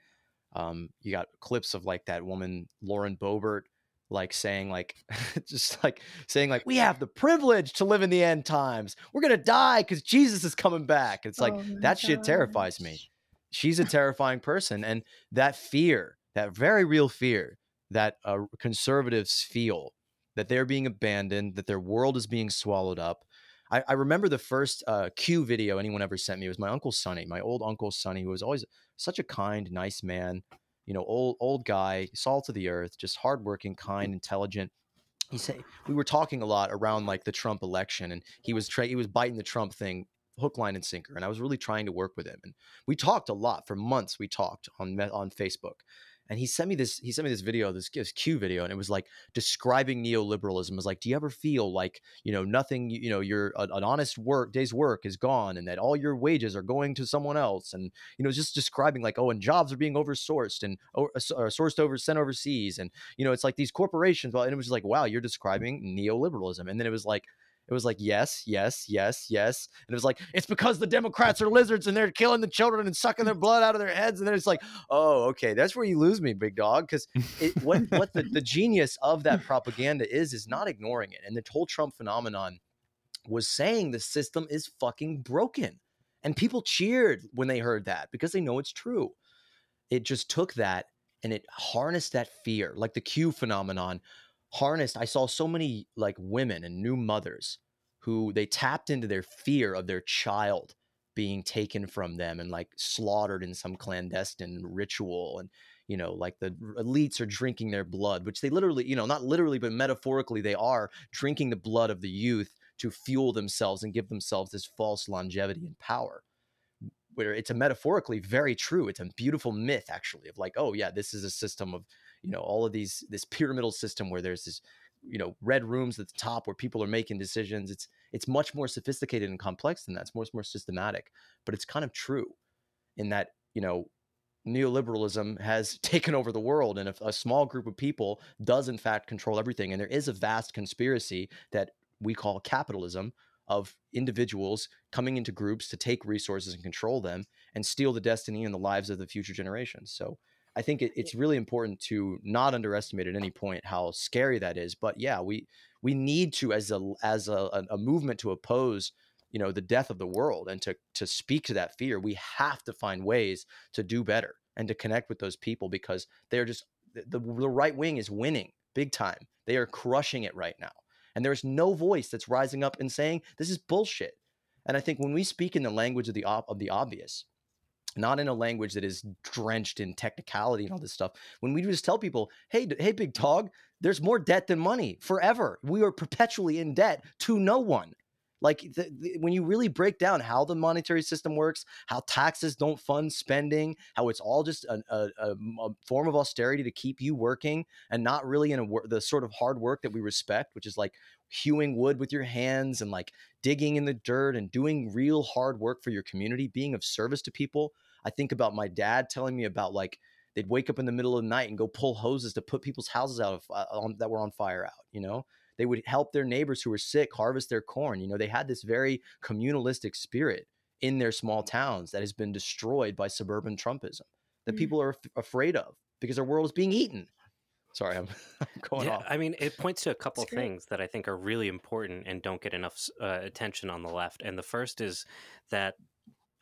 Um, you got clips of like that woman Lauren Boebert, like saying like <laughs> just like saying like we have the privilege to live in the end times. We're gonna die because Jesus is coming back. It's like Oh that shit terrifies me. She's a terrifying person, and that fear, that very real fear that uh, conservatives feel that they're being abandoned, that their world is being swallowed up. I, I remember the first uh, Q video anyone ever sent me it was my uncle Sonny, my old uncle Sonny, who was always such a kind, nice man. You know, old old guy, salt of the earth, just hardworking, kind, intelligent. He said we were talking a lot around like the Trump election, and he was tra- he was biting the Trump thing hook, line, and sinker. And I was really trying to work with him, and we talked a lot for months. We talked on on Facebook, and he sent me this he sent me this video this, this q video and it was like describing neoliberalism. It was like do you ever feel like you know nothing you know your an honest work day's work is gone and that all your wages are going to someone else? And you know just describing like oh and jobs are being oversourced and or, or uh, sourced over sent overseas. And you know it's like these corporations well and it was just like wow you're describing neoliberalism. And then it was like it was like yes, yes, yes, yes, and it was like it's because the Democrats are lizards and they're killing the children and sucking their blood out of their heads, and then it's like, oh, okay, that's where you lose me, big dog, because what what the, the genius of that propaganda is is not ignoring it, and the whole Trump phenomenon was saying the system is fucking broken, and people cheered when they heard that because they know it's true. It just took that and it harnessed that fear, like the Q phenomenon harnessed i saw so many like women and new mothers who they tapped into their fear of their child being taken from them and like slaughtered in some clandestine ritual and you know like the elites are drinking their blood which they literally you know not literally but metaphorically they are drinking the blood of the youth to fuel themselves and give themselves this false longevity and power where it's a metaphorically very true it's a beautiful myth actually of like oh yeah this is a system of you know all of these this pyramidal system where there's this you know red rooms at the top where people are making decisions it's it's much more sophisticated and complex than that. It's much more systematic but it's kind of true in that you know neoliberalism has <laughs> taken over the world and if a small group of people does in fact control everything and there is a vast conspiracy that we call capitalism of individuals coming into groups to take resources and control them and steal the destiny and the lives of the future generations. So I think it, it's really important to not underestimate at any point how scary that is. But yeah, we we need to as a as a, a movement to oppose you know the death of the world and to to speak to that fear. We have to find ways to do better and to connect with those people because they're just the, the right wing is winning big time. They are crushing it right now, and there's no voice that's rising up and saying this is bullshit. And I think when we speak in the language of the op- of the obvious, not in a language that is drenched in technicality and all this stuff. When we just tell people, "Hey, hey, big dog, there's more debt than money forever. We are perpetually in debt to no one." Like the, the, when you really break down how the monetary system works, how taxes don't fund spending, how it's all just a form of austerity to keep you working and not really in a the sort of hard work that we respect, which is like hewing wood with your hands and like digging in the dirt and doing real hard work for your community, being of service to people. I think about my dad telling me about like they'd wake up in the middle of the night and go pull hoses to put people's houses out of uh, on, that were on fire out. You know, they would help their neighbors who were sick harvest their corn. You know, they had this very communalistic spirit in their small towns that has been destroyed by suburban Trumpism that Mm. people are af- afraid of because their world is being eaten. Sorry, I'm, <laughs> I'm going yeah, off. I mean, it points to a couple That's things that I think are really important and don't get enough uh, attention on the left. And the first is that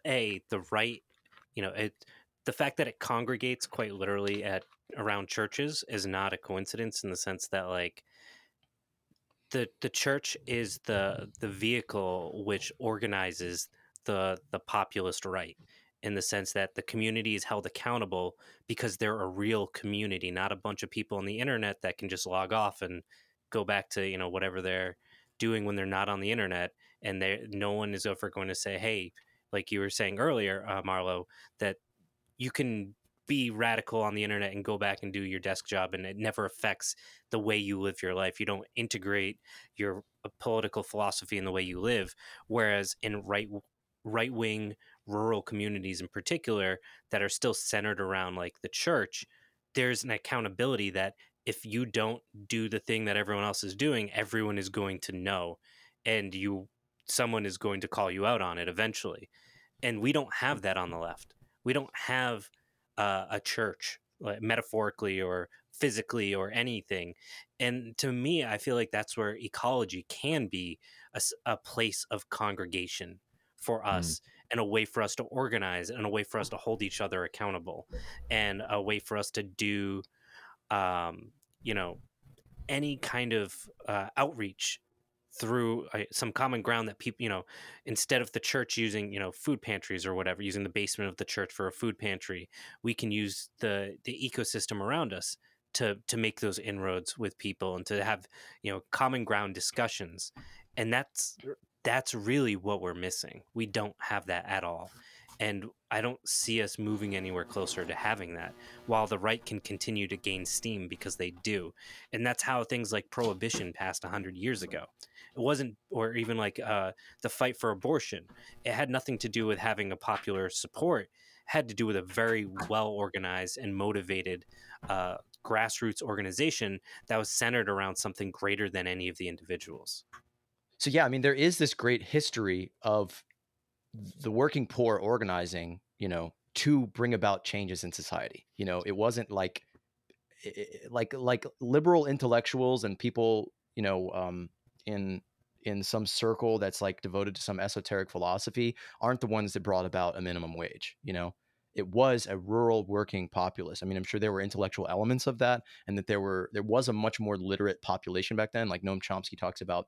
a the right, you know, it the fact that it congregates quite literally at around churches is not a coincidence in the sense that like the the church is the the vehicle which organizes the the populist right in the sense that the community is held accountable because they're a real community, not a bunch of people on the internet that can just log off and go back to you know whatever they're doing when they're not on the internet, and they no one is ever going to say, hey, like you were saying earlier, uh, Marlowe, that you can be radical on the internet and go back and do your desk job and it never affects the way you live your life. You don't integrate your uh, political philosophy in the way you live whereas in right right wing rural communities in particular that are still centered around like the church there's an accountability that if you don't do the thing that everyone else is doing everyone is going to know and you someone is going to call you out on it eventually. And we don't have that on the left. We don't have uh, a church like metaphorically or physically or anything. And to me i feel like that's where ecology can be a place of congregation for us and a way for us to organize and a way for us to hold each other accountable and a way for us to do um, you know any kind of uh, outreach through uh, some common ground that people you know instead of the church using you know food pantries or whatever using the basement of the church for a food pantry we can use the the ecosystem around us to to make those inroads with people and to have you know common ground discussions. And that's that's really what we're missing. We don't have that at all and i don't see us moving anywhere closer to having that while the right can continue to gain steam because they do and that's how things like prohibition passed 100 years ago. It wasn't or even like uh, the fight for abortion. It had nothing to do with having a popular support. It had to do with a very well organized and motivated uh, grassroots organization that was centered around something greater than any of the individuals So yeah, I mean, there is this great history of the working poor organizing, you know, to bring about changes in society. You know, it wasn't like like like liberal intellectuals and people, you know, um, in in some circle that's like devoted to some esoteric philosophy aren't the ones that brought about a minimum wage. You know, it was a rural working populace. I mean, I'm sure there were intellectual elements of that, and that there were there was a much more literate population back then. Like Noam Chomsky talks about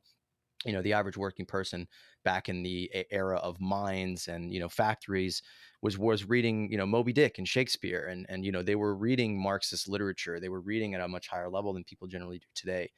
you know the average working person back in the era of mines and you know factories was was reading you know Moby Dick and Shakespeare and and you know they were reading Marxist literature. They were reading at a much higher level than people generally do today.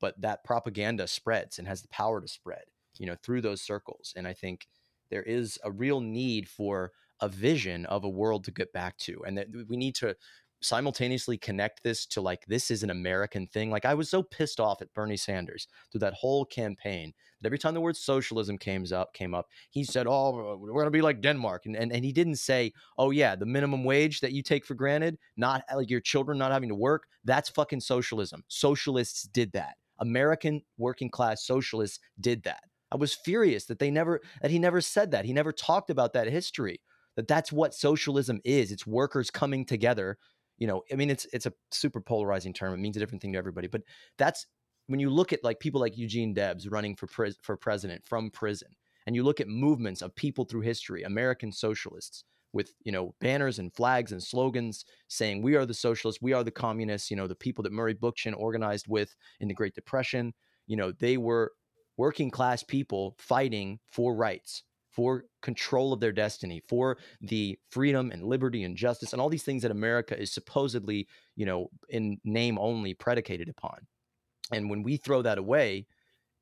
But that propaganda spreads and has the power to spread you know through those circles. And I think there is a real need for a vision of a world to get back to and that we need to simultaneously connect this to like this is an American thing. Like I was so pissed off at Bernie Sanders through that whole campaign that every time the word socialism came up, came up, he said, "Oh, we're gonna be like Denmark," and and, and he didn't say, "Oh yeah, the minimum wage that you take for granted, not like your children not having to work, that's fucking socialism. Socialists did that. American working class socialists did that." I was furious that they never that he never said that. He never talked about that history. That that's what socialism is. It's workers coming together you know i mean it's it's a super polarizing term it means a different thing to everybody but that's when you look at like people like eugene debs running for pres- for president from prison and you look at movements of people through history american socialists with you know banners and flags and slogans saying we are the socialists we are the communists you know the people that murray bookchin organized with in the great depression you know they were working class people fighting for rights for control of their destiny, for the freedom and liberty and justice and all these things that America is supposedly, you know, in name only predicated upon. And when we throw that away,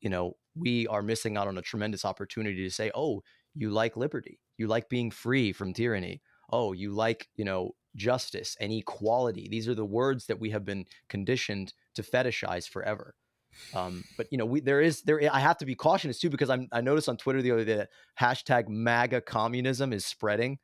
you know, we are missing out on a tremendous opportunity to say, "Oh, you like liberty. You like being free from tyranny. Oh, you like, you know, justice and equality. These are the words that we have been conditioned to fetishize forever." Um, but you know, we there is there. I have to be cautious too because I'm I noticed on Twitter the other day that hashtag MAGA communism is spreading.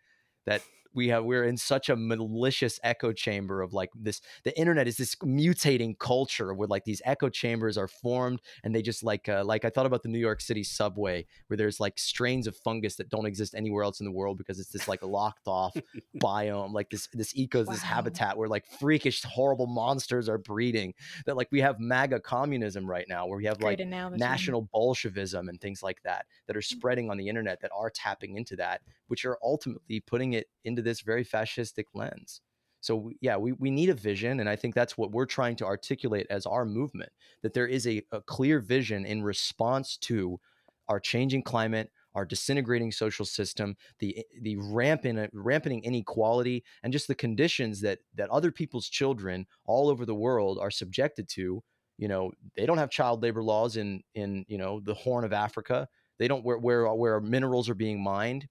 That we have we're in such a malicious echo chamber of like this the internet is this mutating culture where like these echo chambers are formed and they just like uh, like i thought about the new york city subway where there's like strains of fungus that don't exist anywhere else in the world because it's this like locked off <laughs> biome like this this eco this habitat where like freakish horrible monsters are breeding that like we have maga communism right now where we have Great like analogy. national bolshevism and things like that that are spreading on the internet that are tapping into that which are ultimately putting it into this very fascistic lens. So yeah we, we need a vision and i think that's what we're trying to articulate as our movement that there is a, a clear vision in response to our changing climate our disintegrating social system the the rampant rampanting inequality and just the conditions that that other people's children all over the world are subjected to. You know they don't have child labor laws in in you know the horn of africa. They don't where where, where minerals are being mined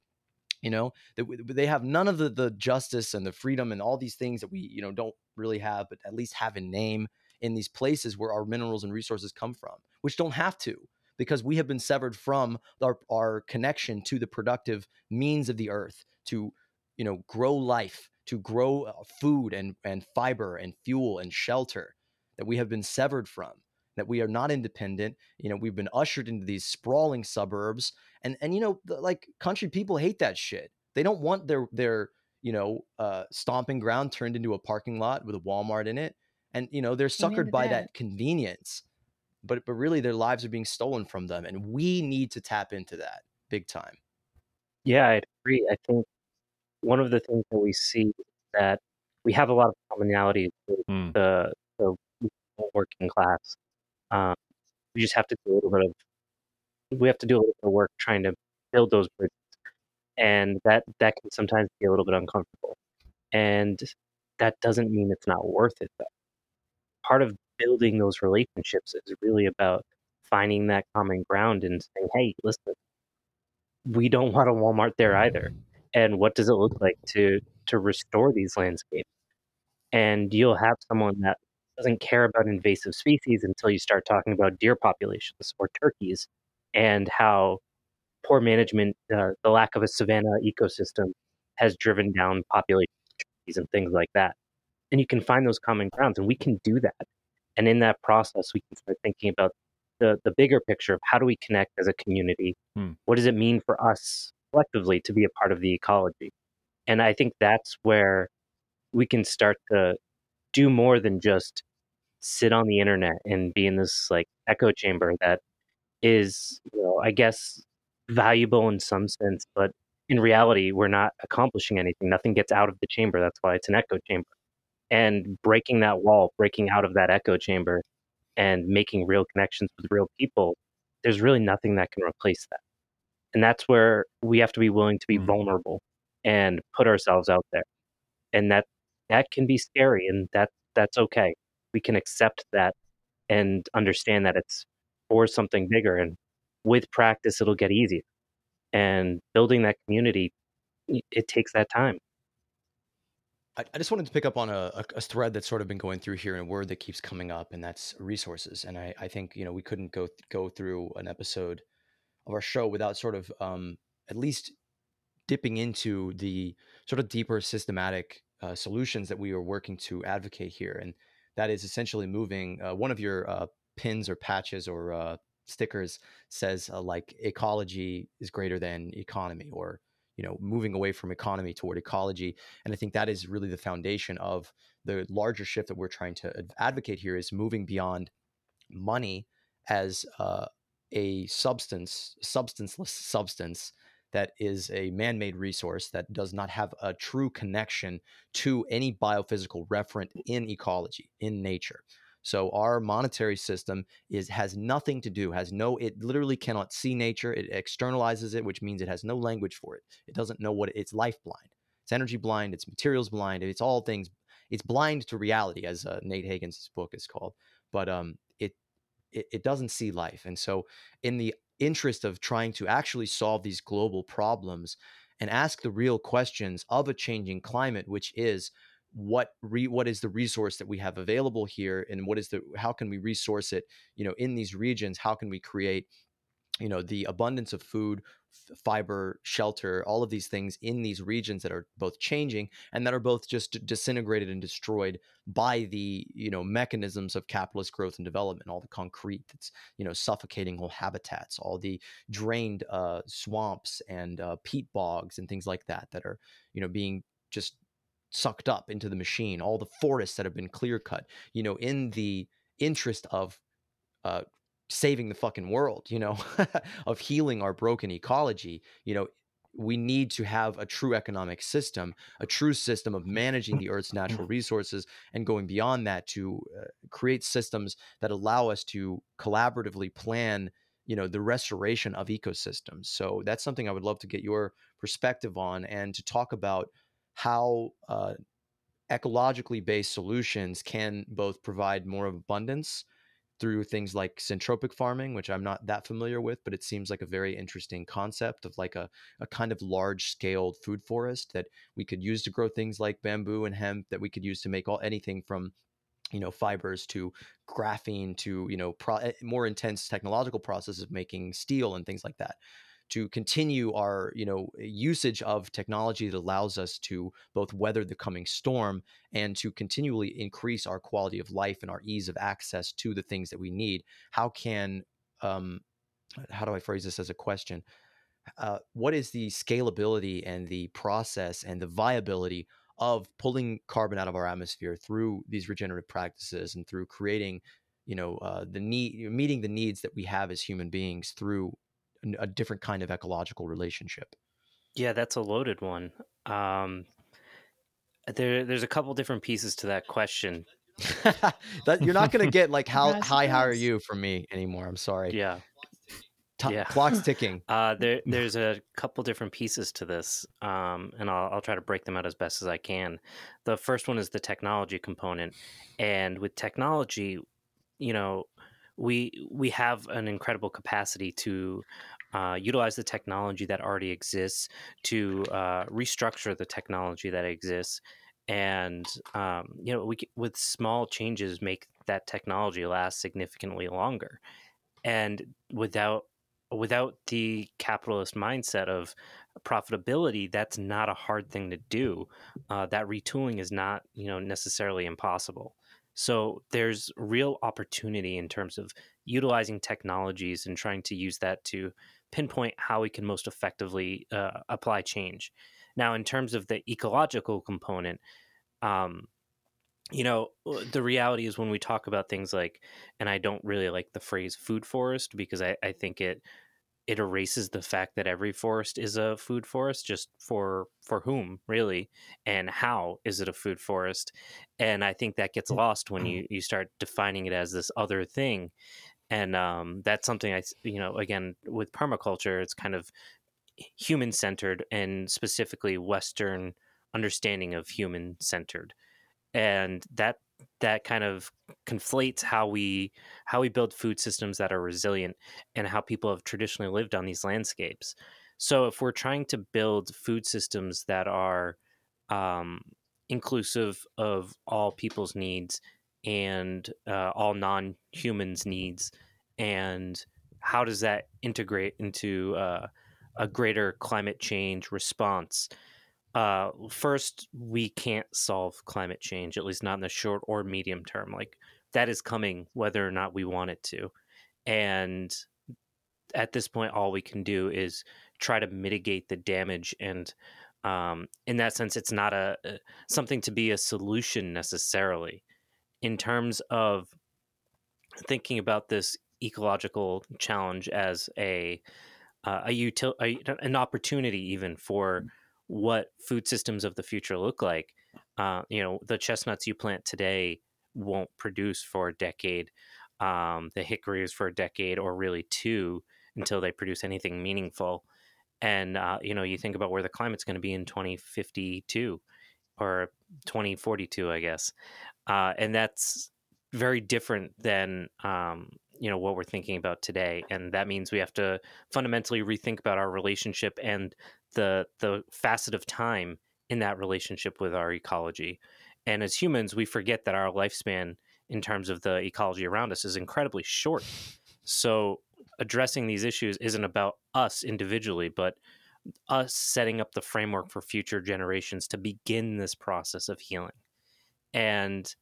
you know they, they have none of the the justice and the freedom and all these things that we you know don't really have but at least have in name in these places where our minerals and resources come from which don't have to because we have been severed from our, our connection to the productive means of the earth to you know grow life to grow uh, food and and fiber and fuel and shelter that we have been severed from that we are not independent you know we've been ushered into these sprawling suburbs and and you know the, like country people hate that shit they don't want their their you know uh stomping ground turned into a parking lot with a walmart in it and you know they're suckered by that. that convenience but but really their lives are being stolen from them and we need to tap into that big time Yeah, I agree. I think one of the things that we see is that we have a lot of commonalities with Hmm. the the working class. Um, we just have to do a little bit of we have to do a little bit of work trying to build those bridges, and that that can sometimes be a little bit uncomfortable. And that doesn't mean it's not worth it. Though part of building those relationships is really about finding that common ground and saying, "Hey, listen, we don't want a Walmart there either. And what does it look like to to restore these landscapes? And you'll have someone that doesn't care about invasive species until you start talking about deer populations or turkeys and how poor management, uh, the lack of a savanna ecosystem, has driven down populations and things like that. And you can find those common grounds, and we can do that. And in that process, we can start thinking about the the bigger picture of how do we connect as a community Hmm. what does it mean for us collectively to be a part of the ecology and i think that's where we can start to do more than just sit on the internet and be in this like echo chamber that is you know i guess valuable in some sense but in reality we're not accomplishing anything. Nothing gets out of the chamber. That's why it's an echo chamber. And breaking that wall breaking out of that echo chamber and making real connections with real people there's really nothing that can replace that. And that's where we have to be willing to be Mhm. vulnerable and put ourselves out there. And that that can be scary and that that's okay we can accept that and understand that it's for something bigger and with practice it'll get easier. And building that community it takes that time. I, I just wanted to pick up on a, a, thread that's sort of been going through here and a word that keeps coming up, and that's resources. And I, I think you know we couldn't go go through an episode of our show without sort of um, at least dipping into the sort of deeper systematic uh, solutions that we are working to advocate here, and that is essentially moving. Uh, one of your uh, pins or patches or uh, stickers says uh, like ecology is greater than economy, or you know moving away from economy toward ecology and i think that is really the foundation of the larger shift that we're trying to advocate here is moving beyond money as uh, a substance substanceless substance that is a man-made resource that does not have a true connection to any biophysical referent in ecology in nature. So our monetary system is has nothing to do has no it literally cannot see nature it externalizes it which means it has no language for it. It doesn't know what it's life blind. It's energy blind it's materials blind it's all things it's blind to reality as uh, Nate Hagens' book is called. But um it, it it doesn't see life. And so in the interest of trying to actually solve these global problems and ask the real questions of a changing climate which is what re, what is the resource that we have available here and what is the how can we resource it you know in these regions? How can we create you know the abundance of food fiber shelter all of these things in these regions that are both changing and that are both just disintegrated and destroyed by the you know mechanisms of capitalist growth and development all the concrete that's you know suffocating whole habitats all the drained uh, swamps and uh, peat bogs and things like that that are you know being just sucked up into the machine all the forests that have been clear cut you know in the interest of uh, saving the fucking world, you know, <laughs> of healing our broken ecology, you know, we need to have a true economic system, a true system of managing the Earth's natural <laughs> resources, and going beyond that to uh, create systems that allow us to collaboratively plan, you know, the restoration of ecosystems. So that's something I would love to get your perspective on, and to talk about how uh, ecologically based solutions can both provide more of abundance through things like syntropic farming, which I'm not that familiar with, but it seems like a very interesting concept of like a, a kind of large scaled food forest that we could use to grow things like bamboo and hemp that we could use to make all anything from you know fibers to graphene to you know pro, eh, more intense technological processes of making steel and things like that to continue our you know usage of technology that allows us to both weather the coming storm and to continually increase our quality of life and our ease of access to the things that we need. How can um, how do i phrase this as a question? Uh, what is the scalability and the process and the viability of pulling carbon out of our atmosphere through these regenerative practices and through creating you know uh, the need meeting the needs that we have as human beings through a different kind of ecological relationship? Yeah, that's a loaded one. Um, there, there's a couple different pieces to that question. <laughs> that you're not going <laughs> to get like how high how are you from me anymore. I'm sorry. Yeah. T- yeah. Clock's <laughs> ticking. Uh, there, there's a couple different pieces to this, um, and I'll, I'll try to break them out as best as I can. The first one is the technology component, and with technology, you know, we we have an incredible capacity to uh, utilize the technology that already exists to uh, restructure the technology that exists and um, you know we with small changes make that technology last significantly longer. And without without the capitalist mindset of profitability that's not a hard thing to do. Uh, that retooling is not you know necessarily impossible so there's real opportunity in terms of utilizing technologies and trying to use that to pinpoint how we can most effectively uh, apply change. Now, in terms of the ecological component, um, you know, the reality is when we talk about things like, and I don't really like the phrase food forest because I, I think it it erases the fact that every forest is a food forest just for for whom really and how is it a food forest? And i think that gets lost when you you start defining it as this other thing. And um, that's something i you know again with permaculture it's kind of human centered and specifically western understanding of human centered and that that kind of conflates how we how we build food systems that are resilient and how people have traditionally lived on these landscapes. So if we're trying to build food systems that are um, inclusive of all people's needs and uh, all non-humans needs and how does that integrate into uh, a greater climate change response uh, first, we can't solve climate change, at least not in the short or medium term. Like that is coming whether or not we want it to. And at this point, all we can do is try to mitigate the damage. And um, in that sense, it's not a, a something to be a solution necessarily. In terms of thinking about this ecological challenge as a uh, a util a, an opportunity even for what food systems of the future look like. Uh, you know, the chestnuts you plant today won't produce for a decade. Um, the hickories for a decade or really two until they produce anything meaningful. And uh, you know, you think about where the climate's going to be in 2052 or 2042, I guess, uh, and that's very different than um, you know what we're thinking about today and that means we have to fundamentally rethink about our relationship and the the facet of time in that relationship with our ecology and as humans we forget that our lifespan in terms of the ecology around us is incredibly short so addressing these issues isn't about us individually, but us setting up the framework for future generations to begin this process of healing. And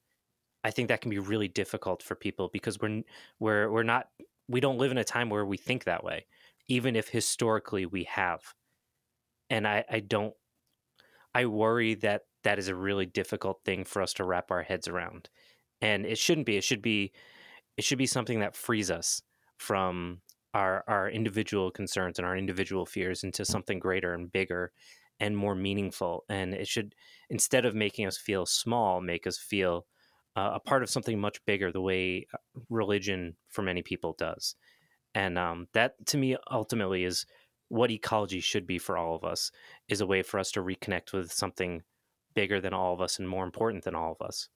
I think that can be really difficult for people because we're we're we're not we don't live in a time where we think that way, even if historically we have. And I, I don't I worry that that is a really difficult thing for us to wrap our heads around. And it shouldn't be. It should be it should be something that frees us from our our individual concerns and our individual fears into something greater and bigger and more meaningful and it should instead of making us feel small make us feel uh, a part of something much bigger the way uh, religion for many people does and um, that to me ultimately is what ecology should be for all of us is a way for us to reconnect with something bigger than all of us and more important than all of us.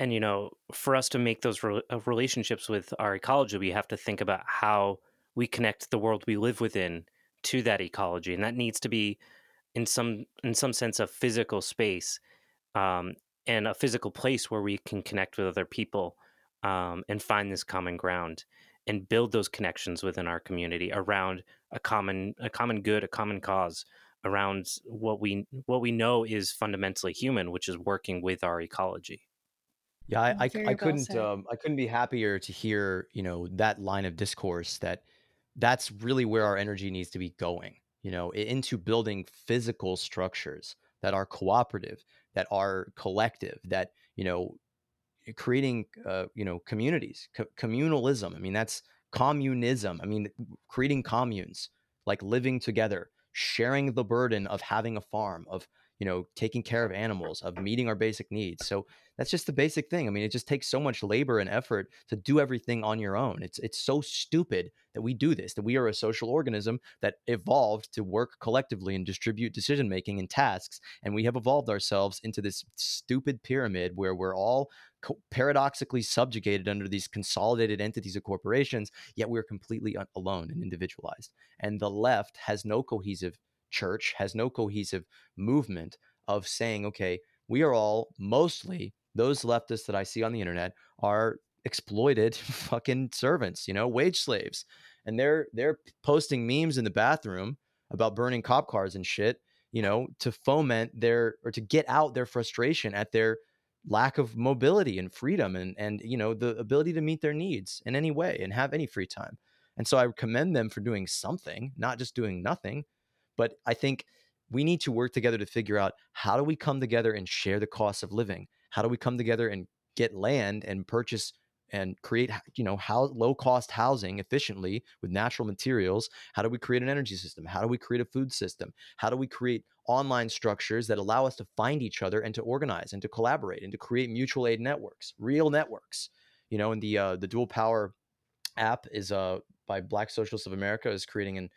And you know for us to make those re- uh, relationships with our ecology we have to think about how we connect the world we live within to that ecology and that needs to be in some in some sense a physical space um, and a physical place where we can connect with other people um, and find this common ground and build those connections within our community around a common a common good a common cause around what we what we know is fundamentally human which is working with our ecology. Yeah, I, I, I couldn't um, I couldn't be happier to hear you know that line of discourse that that's really where our energy needs to be going you know into building physical structures that are cooperative that are collective that you know creating uh, you know communities co- communalism i mean that's communism i mean creating communes like living together sharing the burden of having a farm of you know taking care of animals of meeting our basic needs. So that's just the basic thing. I mean it just takes so much labor and effort to do everything on your own. It's it's so stupid that we do this that we are a social organism that evolved to work collectively and distribute decision making and tasks and we have evolved ourselves into this stupid pyramid where we're all co- paradoxically subjugated under these consolidated entities of corporations, yet we're completely un- alone and individualized. And the left has no cohesive church, has no cohesive movement of saying, okay, we are all mostly those leftists that I see on the internet are exploited <laughs> fucking servants, you know, wage slaves. And they're they're posting memes in the bathroom about burning cop cars and shit, you know, to foment their or to get out their frustration at their lack of mobility and freedom and and you know the ability to meet their needs in any way and have any free time and so i commend them for doing something not just doing nothing but i think we need to work together to figure out how do we come together and share the cost of living? How do we come together and get land and purchase and create you know how low cost housing efficiently with natural materials? How do we create an energy system? How do we create a food system? How do we create online structures that allow us to find each other and to organize and to collaborate and to create mutual aid networks, real networks. You know, and the uh, the dual power app is uh by Black Socialists of America is creating an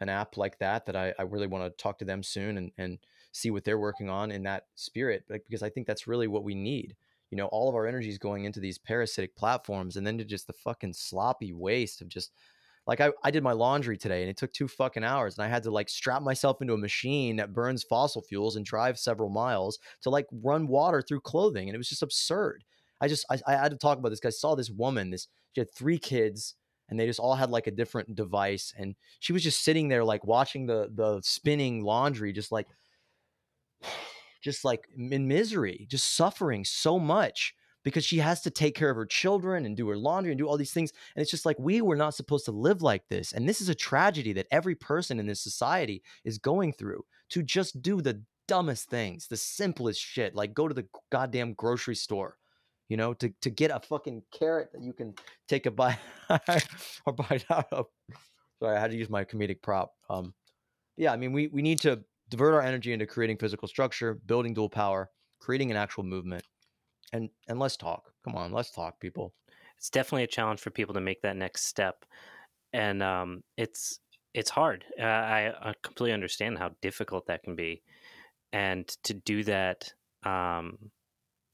an app like that that I, I really want to talk to them soon and and see what they're working on in that spirit because I think that's really what we need. You know, all of our energy is going into these parasitic platforms and then to just the fucking sloppy waste of just like I, I did my laundry today and it took two fucking hours and I had to like strap myself into a machine that burns fossil fuels and drive several miles to like run water through clothing and it was just absurd. I just I, I had to talk about this. I saw this woman, this she had three kids and they just all had like a different device and she was just sitting there like watching the the spinning laundry just like <sighs> just like in misery, just suffering so much because she has to take care of her children and do her laundry and do all these things. And it's just like we were not supposed to live like this. And this is a tragedy that every person in this society is going through to just do the dumbest things, the simplest shit, like go to the goddamn grocery store. You know, to, to get a fucking carrot that you can take a bite <laughs> or bite out of. Sorry, I had to use my comedic prop. Um, yeah, I mean, we we need to divert our energy into creating physical structure, building dual power, creating an actual movement, and and let's talk. Come on, let's talk, people. it's definitely a challenge for people to make that next step and um, it's it's hard uh, I, I completely understand how difficult that can be and to do that um,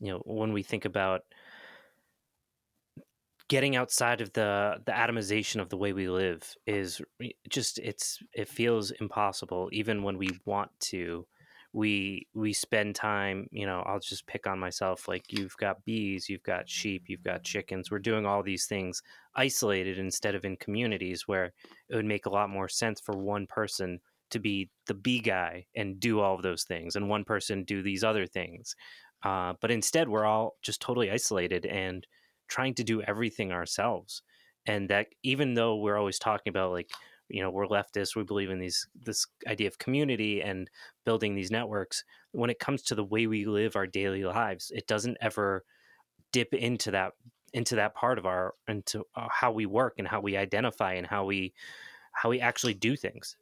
you know when we think about getting outside of the the atomization of the way we live is just it's it feels impossible even when we want to. We we spend time you know i'll just pick on myself like you've got bees you've got sheep you've got chickens we're doing all these things isolated instead of in communities where it would make a lot more sense for one person to be the bee guy and do all of those things and one person do these other things uh, but instead we're all just totally isolated and trying to do everything ourselves. And that even though we're always talking about like you know we're leftists we believe in these this idea of community and building these networks when it comes to the way we live our daily lives it doesn't ever dip into that into that part of our into uh, how we work and how we identify and how we how we actually do things.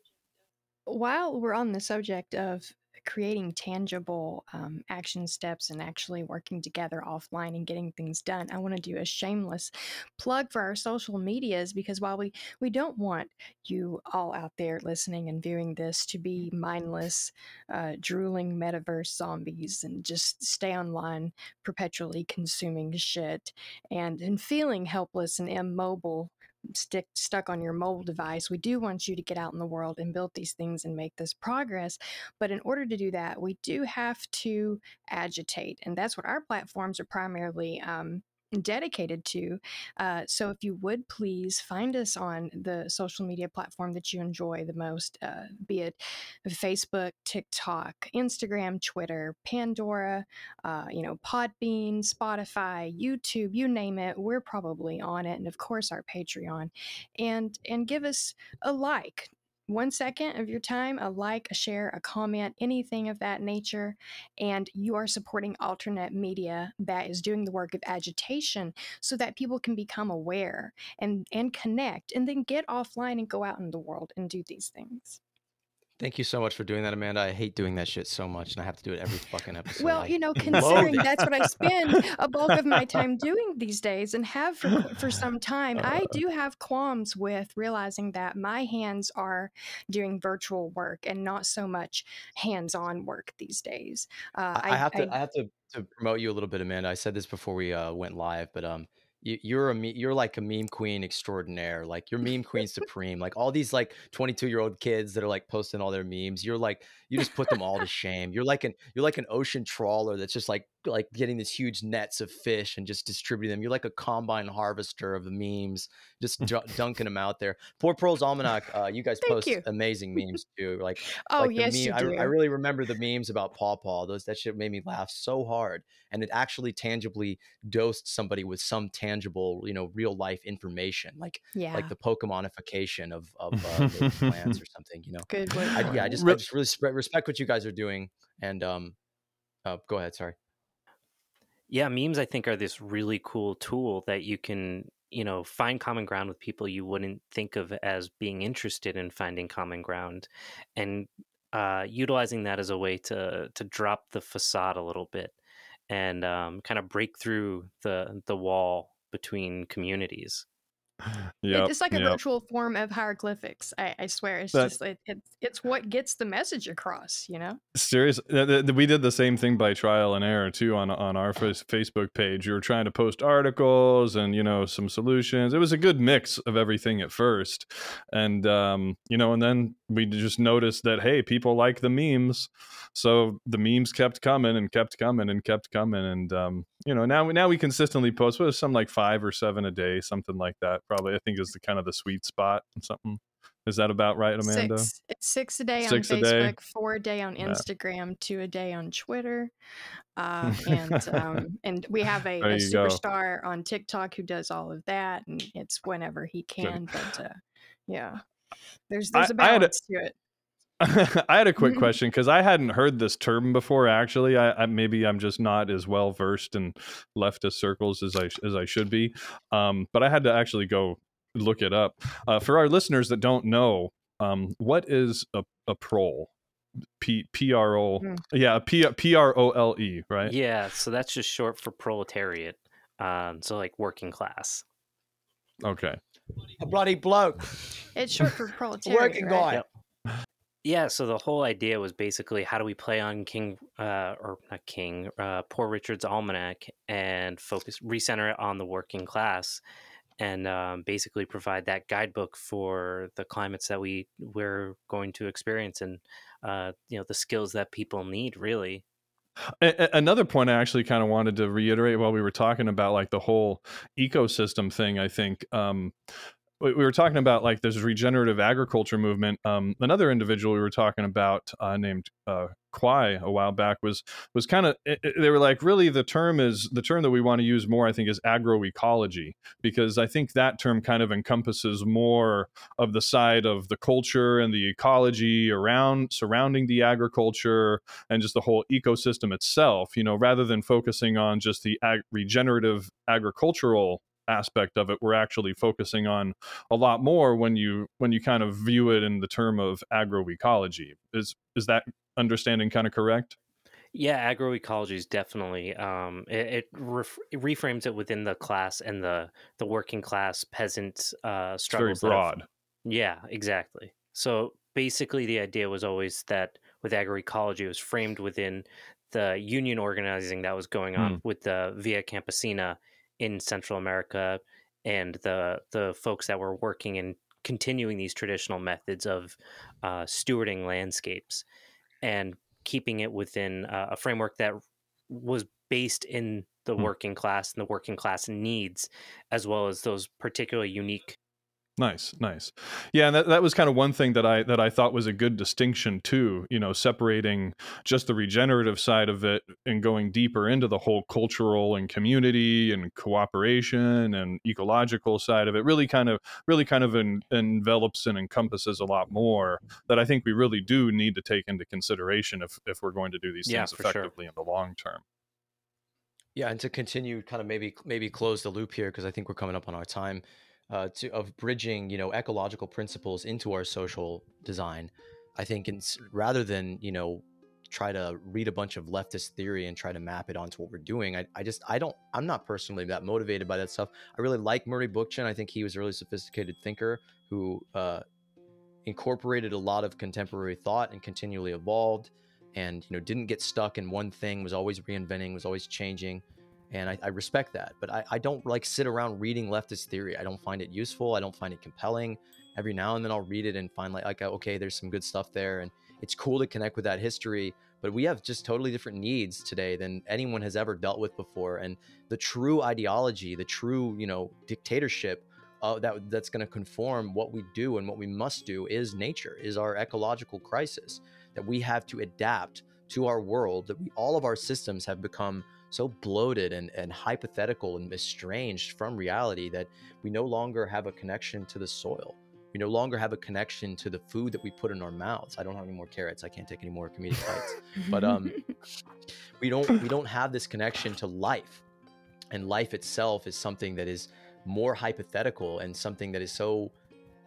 While we're on the subject of creating tangible um, action steps and actually working together offline and getting things done, I want to do a shameless plug for our social medias because while we we don't want you all out there listening and viewing this to be mindless, uh, drooling metaverse zombies and just stay online perpetually consuming shit and and feeling helpless and immobile stick stuck on your mobile device. We do want you to get out in the world and build these things and make this progress. But in order to do that, we do have to agitate, and that's what our platforms are primarily. Um, dedicated to. Uh, so if you would please find us on the social media platform that you enjoy the most, uh, be it Facebook, TikTok, Instagram, Twitter, Pandora, uh, you know, Podbean, Spotify, YouTube, you name it, we're probably on it, and of course our Patreon, and and give us a like one second of your time, a like, a share, a comment, anything of that nature, and you are supporting alternate media that is doing the work of agitation so that people can become aware and, and connect and then get offline and go out in the world and do these things. Thank you so much for doing that, Amanda. I hate doing that shit so much, and I have to do it every fucking episode. Well, you know, considering that's what I spend <laughs> a bulk of my time doing these days and have for, for some time, I do have qualms with realizing that my hands are doing virtual work and not so much hands on work these days. Uh, I, I have to I, have to to promote you a little bit, Amanda. I said this before we uh, went live, but um, you, you're a me- you're like a meme queen extraordinaire. Like you're meme queen supreme. Like all these like 22 year old kids that are like posting all their memes. You're like you just put them all to shame. You're like an you're like an ocean trawler that's just like like getting these huge nets of fish and just distributing them. You're like a combine harvester of the memes, just <laughs> ju- dunking them out there. Poor Proles Almanac. Uh, you guys post you. amazing <laughs> memes too. Like Oh, like the yes, meme, you I, do. I really remember the memes about Paw Paw. Those that shit made me laugh so hard, and it actually tangibly dosed somebody with some tangible, you know, real life information, like yeah. like the Pokemonification of of uh, plants <laughs> or something. You know, Good word. I, yeah, I it. just I just really respect what you guys are doing, and um, uh, go ahead. Sorry. Yeah memes i think are this really cool tool that you can you know find common ground with people you wouldn't think of as being interested in finding common ground and uh, utilizing that as a way to to drop the facade a little bit and um, kind of break through the the wall between communities Yeah, it's like a virtual form of hieroglyphics. I, I swear, it's That- just it, it's it's what gets the message across. You know. Serious. th- th- th- We did the same thing by trial and error too on on our face- Facebook page. We were trying to post articles and you know some solutions. It was a good mix of everything at first, and um, you know, and then we just noticed that hey, people like the memes, so the memes kept coming and kept coming and kept coming, and um, you know, now we now we consistently post what is some like five or seven a day, something like that. Probably I think is the kind of the sweet spot. And something is that about right, Amanda? Six, it's six a day Six a on day? Facebook, four a day on Yeah. Instagram, two a day on Twitter, uh, <laughs> and um, and we have a, a you go. superstar on TikTok who does all of that, and it's whenever he can. But uh, yeah, there's there's a- balance to it. <laughs> I had a quick <laughs> question because I hadn't heard this term before. Actually, I, I maybe I'm just not as well versed in leftist circles as I as I should be. Um, but I had to actually go look it up uh, for our listeners that don't know. Um, what is a a prole? P P R O Hmm. yeah P P R O L E right? yeah so that's just short for proletariat um, so like working class Okay. A bloody bloke, It's short for <laughs> proletariat. working right? guy. Yep. Yeah, so the whole idea was basically how do we play on King, uh, or not King, uh, Poor Richard's Almanac and focus, recenter it on the working class, and um, basically provide that guidebook for the climates that we we're going to experience. And uh, you know the skills that people need really another point I actually kind of wanted to reiterate while we were talking about like the whole ecosystem thing. I think um, we we were talking about like this regenerative agriculture movement. Um, another individual we were talking about uh, named uh, Kwai a while back was was kind of they were like really the term is the term that we want to use more. I think is agroecology because I think that term kind of encompasses more of the side of the culture and the ecology around surrounding the agriculture and just the whole ecosystem itself. You know, rather than focusing on just the ag- regenerative agricultural aspect of it we're actually focusing on a lot more when you when you kind of view it in the term of agroecology is is that understanding kind of correct Yeah, agroecology is definitely um, it, it, ref- it reframes it within the class and the the working class peasant uh, it's very struggles. that have- broad yeah, exactly. So basically, the idea was always that with agroecology, it was framed within the union organizing that was going on with the Via Campesina in Central America and the the folks that were working and continuing these traditional methods of uh, stewarding landscapes and keeping it within uh, a framework that was based in the Hmm. working class and the working class needs, as well as those particular unique Nice, nice. Yeah, and that, that was kind of one thing that I that I thought was a good distinction too, you know, separating just the regenerative side of it and going deeper into the whole cultural and community and cooperation and ecological side of it really kind of really kind of en- envelops and encompasses a lot more that I think we really do need to take into consideration if if we're going to do these Yeah, things for sure. effectively in the long term. Yeah, and to continue, kind of maybe maybe close the loop here because I think we're coming up on our time uh, to of bridging, you know, ecological principles into our social design. I think, in, rather than you know try to read a bunch of leftist theory and try to map it onto what we're doing, I, I just I don't I'm not personally that motivated by that stuff. I really like Murray Bookchin. I think he was a really sophisticated thinker who uh, incorporated a lot of contemporary thought and continually evolved and you know didn't get stuck in one thing was always reinventing was always changing and I, I respect that but I, I don't like sit around reading leftist theory. I don't find it useful. I don't find it compelling. Every now and then i'll read it and find like, like okay there's some good stuff there and it's cool to connect with that history but we have just totally different needs today than anyone has ever dealt with before and the true ideology the true you know dictatorship uh, that that's going to conform what we do and what we must do is nature is our ecological crisis that we have to adapt to our world that we all of our systems have become so bloated and, and hypothetical and estranged from reality that we no longer have a connection to the soil. We no longer have a connection to the food that we put in our mouths. I don't have any more carrots. I can't take any more comedic bites. But um <laughs> we don't we don't have this connection to life. And life itself is something that is more hypothetical and something that is so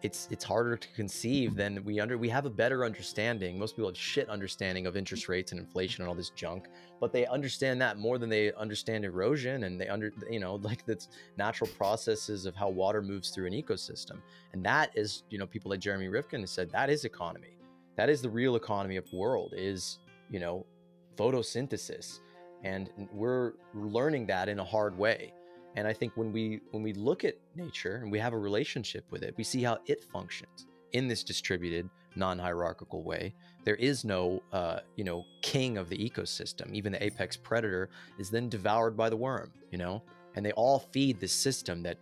it's it's harder to conceive than we under we have a better understanding. Most people have shit understanding of interest rates and inflation and all this junk but they understand that more than they understand erosion and they under you know <laughs> like the natural processes of how water moves through an ecosystem. And that is you know people like jeremy rifkin has said that is economy. That is the real economy of the world is you know photosynthesis. And we're learning that in a hard way and i think when we when we look at nature and we have a relationship with it we see how it functions in this distributed non-hierarchical way. There is no uh, you know king of the ecosystem. Even the apex predator is then devoured by the worm you know? And they all feed the system that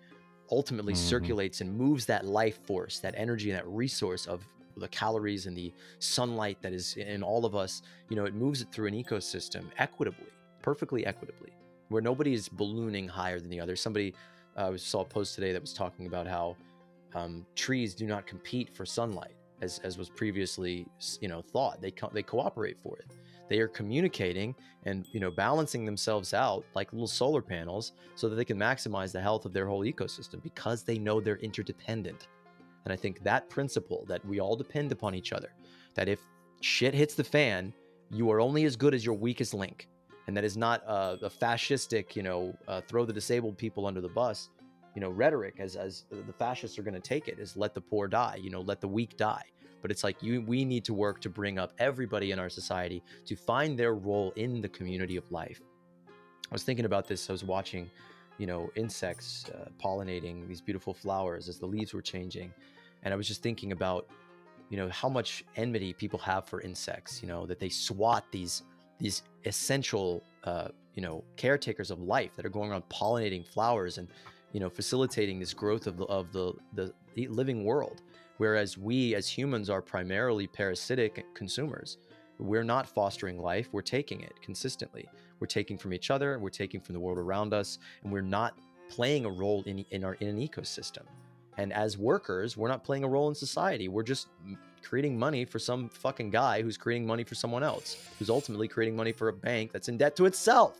ultimately Mhm. circulates and moves that life force that energy and that resource of the calories and the sunlight that is in all of us. You know it moves it through an ecosystem equitably perfectly equitably where nobody is ballooning higher than the other. Somebody uh, saw a post today that was talking about how um, trees do not compete for sunlight as, as was previously you know thought. They co- they cooperate for it. They are communicating and you know balancing themselves out like little solar panels so that they can maximize the health of their whole ecosystem because they know they're interdependent. And i think that principle that we all depend upon each other that if shit hits the fan you are only as good as your weakest link and that is not a fascistic you know uh, throw the disabled people under the bus you know rhetoric as as the fascists are going to take it is let the poor die you know let the weak die. But it's like you we need to work to bring up everybody in our society to find their role in the community of life. I was thinking about this i was watching you know insects uh, pollinating these beautiful flowers as the leaves were changing and i was just thinking about you know how much enmity people have for insects you know that they swat these these essential uh, you know caretakers of life that are going around pollinating flowers and you know facilitating this growth of the of the the, the living world. Whereas we as humans are primarily parasitic consumers. We're not fostering life we're taking it consistently. We're taking from each other we're taking from the world around us and we're not playing a role in in our in an ecosystem. And as workers we're not playing a role in society. We're just creating money for some fucking guy who's creating money for someone else who's ultimately creating money for a bank that's in debt to itself.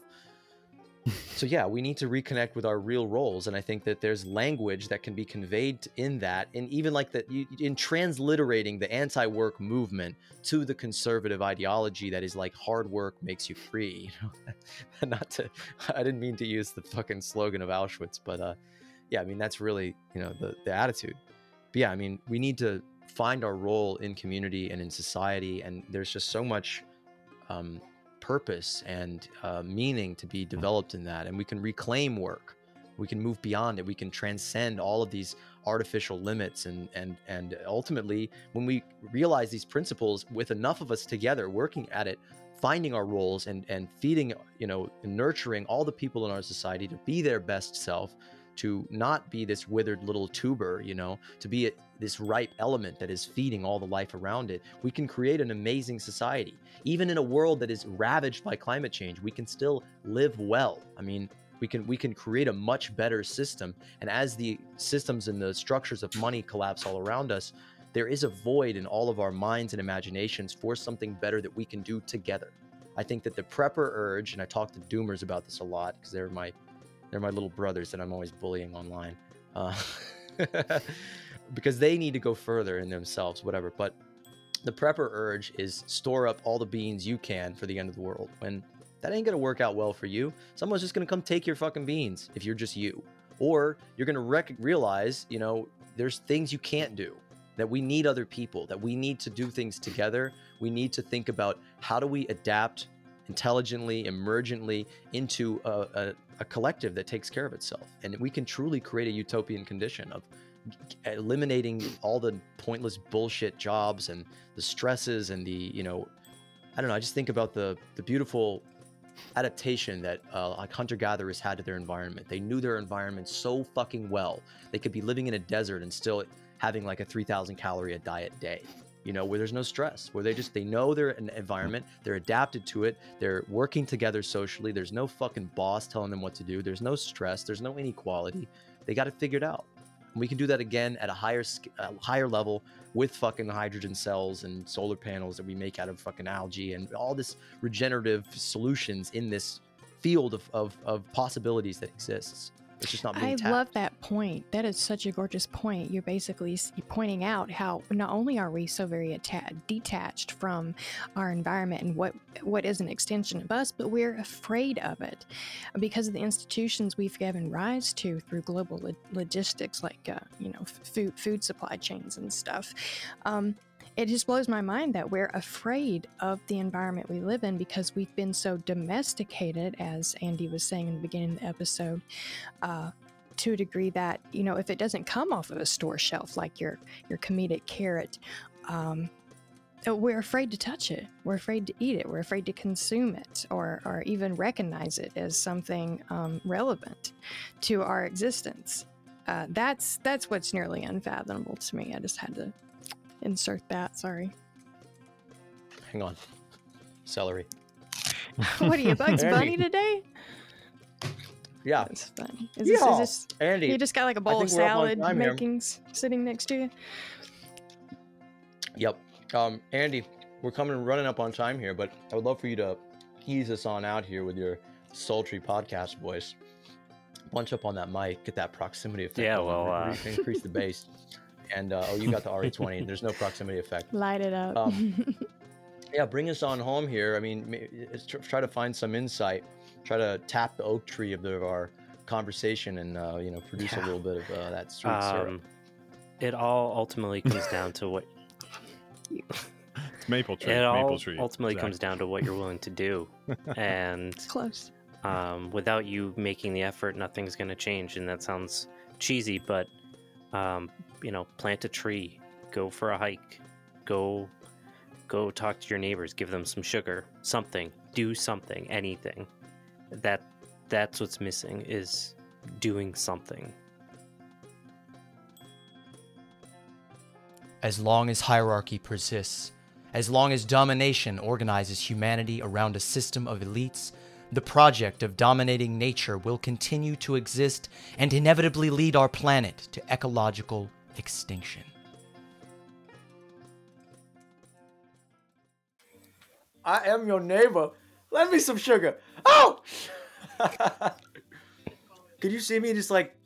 <laughs> So yeah we need to reconnect with our real roles and i think that there's language that can be conveyed in that and even like that in transliterating the anti-work movement to the conservative ideology that is like hard work makes you free <laughs> you know? <laughs> Not to i didn't mean to use the fucking slogan of auschwitz but uh yeah i mean that's really you know the the attitude. But yeah i mean we need to find our role in community and in society and there's just so much um, purpose and uh, meaning to be developed in that and we can reclaim work. We can move beyond it. We can transcend all of these artificial limits and and and ultimately when we realize these principles with enough of us together working at it finding our roles and and feeding you know and nurturing all the people in our society to be their best self to not be this withered little tuber, you know, to be a, this ripe element that is feeding all the life around it, we can create an amazing society. Even in a world that is ravaged by climate change, we can still live well. I mean, we can we can create a much better system. And as the systems and the structures of money collapse all around us, there is a void in all of our minds and imaginations for something better that we can do together. I think that the prepper urge, and I talk to doomers about this a lot because they're my they're my little brothers that I'm always bullying online. Uh, <laughs> because they need to go further in themselves, whatever. But the prepper urge is store up all the beans you can for the end of the world. When that ain't gonna work out well for you, someone's just gonna come take your fucking beans if you're just you. Or you're gonna rec- realize, you know, there's things you can't do. That we need other people, that we need to do things together. We need to think about how do we adapt intelligently, emergently into a, a, a collective that takes care of itself. And we can truly create a utopian condition of eliminating all the pointless bullshit jobs and the stresses and the, you know, I don't know. I just think about the the beautiful adaptation that uh, like hunter gatherers had to their environment. They knew their environment so fucking well. They could be living in a desert and still having like a 3,000 calorie a diet day. You know, where there's no stress, where they just they know their en- environment, they're adapted to it, they're working together socially. There's no fucking boss telling them what to do. There's no stress. There's no inequality. They got it figured out. And we can do that again at a higher higher level with fucking hydrogen cells and solar panels that we make out of fucking algae and all this regenerative solutions in this field of, of, of possibilities that exists. It's just not being I tapped. love that point. That is such a gorgeous point. You're basically pointing out how not only are we so very atta- detached from our environment and what what is an extension of us, but we're afraid of it because of the institutions we've given rise to through global lo- logistics, like uh, you know f- food food supply chains and stuff. Um, it just blows my mind that we're afraid of the environment we live in because we've been so domesticated, as Andy was saying in the beginning of the episode, uh, to a degree that you know if it doesn't come off of a store shelf like your your comedic carrot. Um, uh, we're afraid to touch it. We're afraid to eat it. We're afraid to consume it, or or even recognize it as something um, relevant to our existence. Uh, that's that's what's nearly unfathomable to me. I just had to insert that. Sorry. Hang on. Celery. what are you, Bugs Andy. Bunny today? Yeah. That's funny. Is this, is this Andy. you just got like a bowl of think we're up on salad time here. makings sitting next to you? Yep. Um, Andy, we're coming running up on time here, but I would love for you to ease us on out here with your sultry podcast voice. Bunch up on that mic, get that proximity effect. Yeah, well, uh, re- increase the bass. And uh, oh, you got the <laughs> RE20. There's no proximity effect. Light it up. Um, <laughs> Yeah, bring us on home here. I mean, it's try to find some insight. Try to tap the oak tree of, the, of our conversation, and uh, you know, produce a little bit of uh, that sweet syrup. Um, it all ultimately comes down to what It's maple tree. it maple all tree. ultimately Zach. comes down to what you're willing to do, <laughs> and it's Close. um, without you making the effort, nothing's going to change. And that sounds cheesy, but um, you know, plant a tree, go for a hike, Go go talk to your neighbors, give them some sugar, something. Do something, anything. That that's what's missing is doing something. As long as hierarchy persists, as long as domination organizes humanity around a system of elites, the project of dominating nature will continue to exist and inevitably lead our planet to ecological extinction. I am your neighbor. Lend me some sugar. Oh! <laughs> Could you see me just like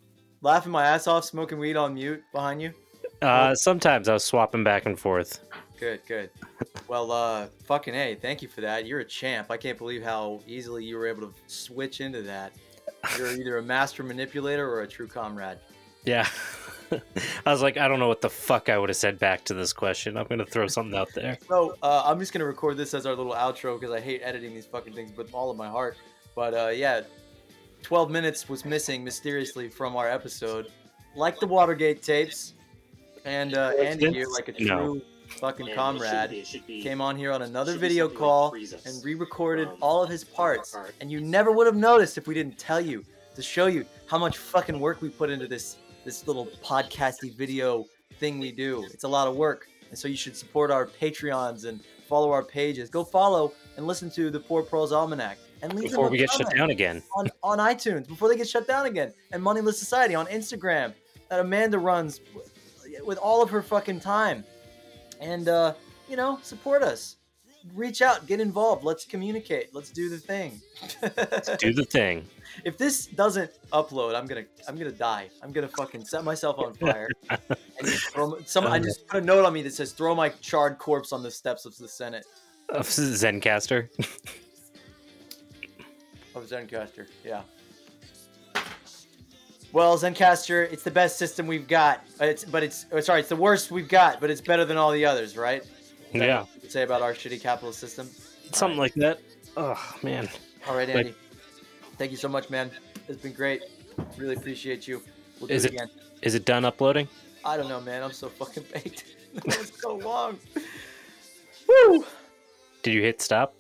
laughing my ass off, smoking weed on mute behind you? Uh, sometimes I was swapping back and forth. Good, good. Well, uh, fucking A, thank you for that. You're a champ. I can't believe how easily you were able to switch into that. You're either a master manipulator or a true comrade. Yeah. I was like, I don't know what the fuck I would have said back to this question. I'm gonna throw something out there. So uh, I'm just gonna record this as our little outro because I hate editing these fucking things with all of my heart. But uh, yeah, 12 minutes was missing mysteriously from our episode, like the Watergate tapes. And uh, Andy here, like a true No. fucking comrade, came on here on another video call and re-recorded all of his parts. And you never would have noticed if we didn't tell you to show you how much fucking work we put into this this little podcasty video thing we do. It's a lot of work. And so you should support our Patreons and follow our pages. Go follow and listen to the Poor Proles Almanac. And leave Before we get shut down again. on, on iTunes before they get shut down again. And Moneyless Society on Instagram that Amanda runs with, with all of her fucking time. And uh, you know, support us. Reach out, get involved. Let's communicate. Let's do the thing. Let's <laughs> Do the thing. If this doesn't upload, I'm gonna I'm gonna die. I'm gonna fucking set myself on fire. <laughs> and throw, some I just put a note on me that says throw my charred corpse on the steps of the Senate Of Zencastr. <laughs> of Zencastr. Yeah. Well, Zencastr, it's the best system we've got. It's but it's oh, sorry, it's the worst we've got, but it's better than all the others, right? Yeah. say about our shitty capitalist system. Something like that. Oh man. All right, Like- Andy. Thank you so much, man. It's been great. Really appreciate you. We'll do Is it it- again. Is it done uploading? I don't know, man. I'm so fucking baked. <laughs> that was so long. Woo! Did you hit stop?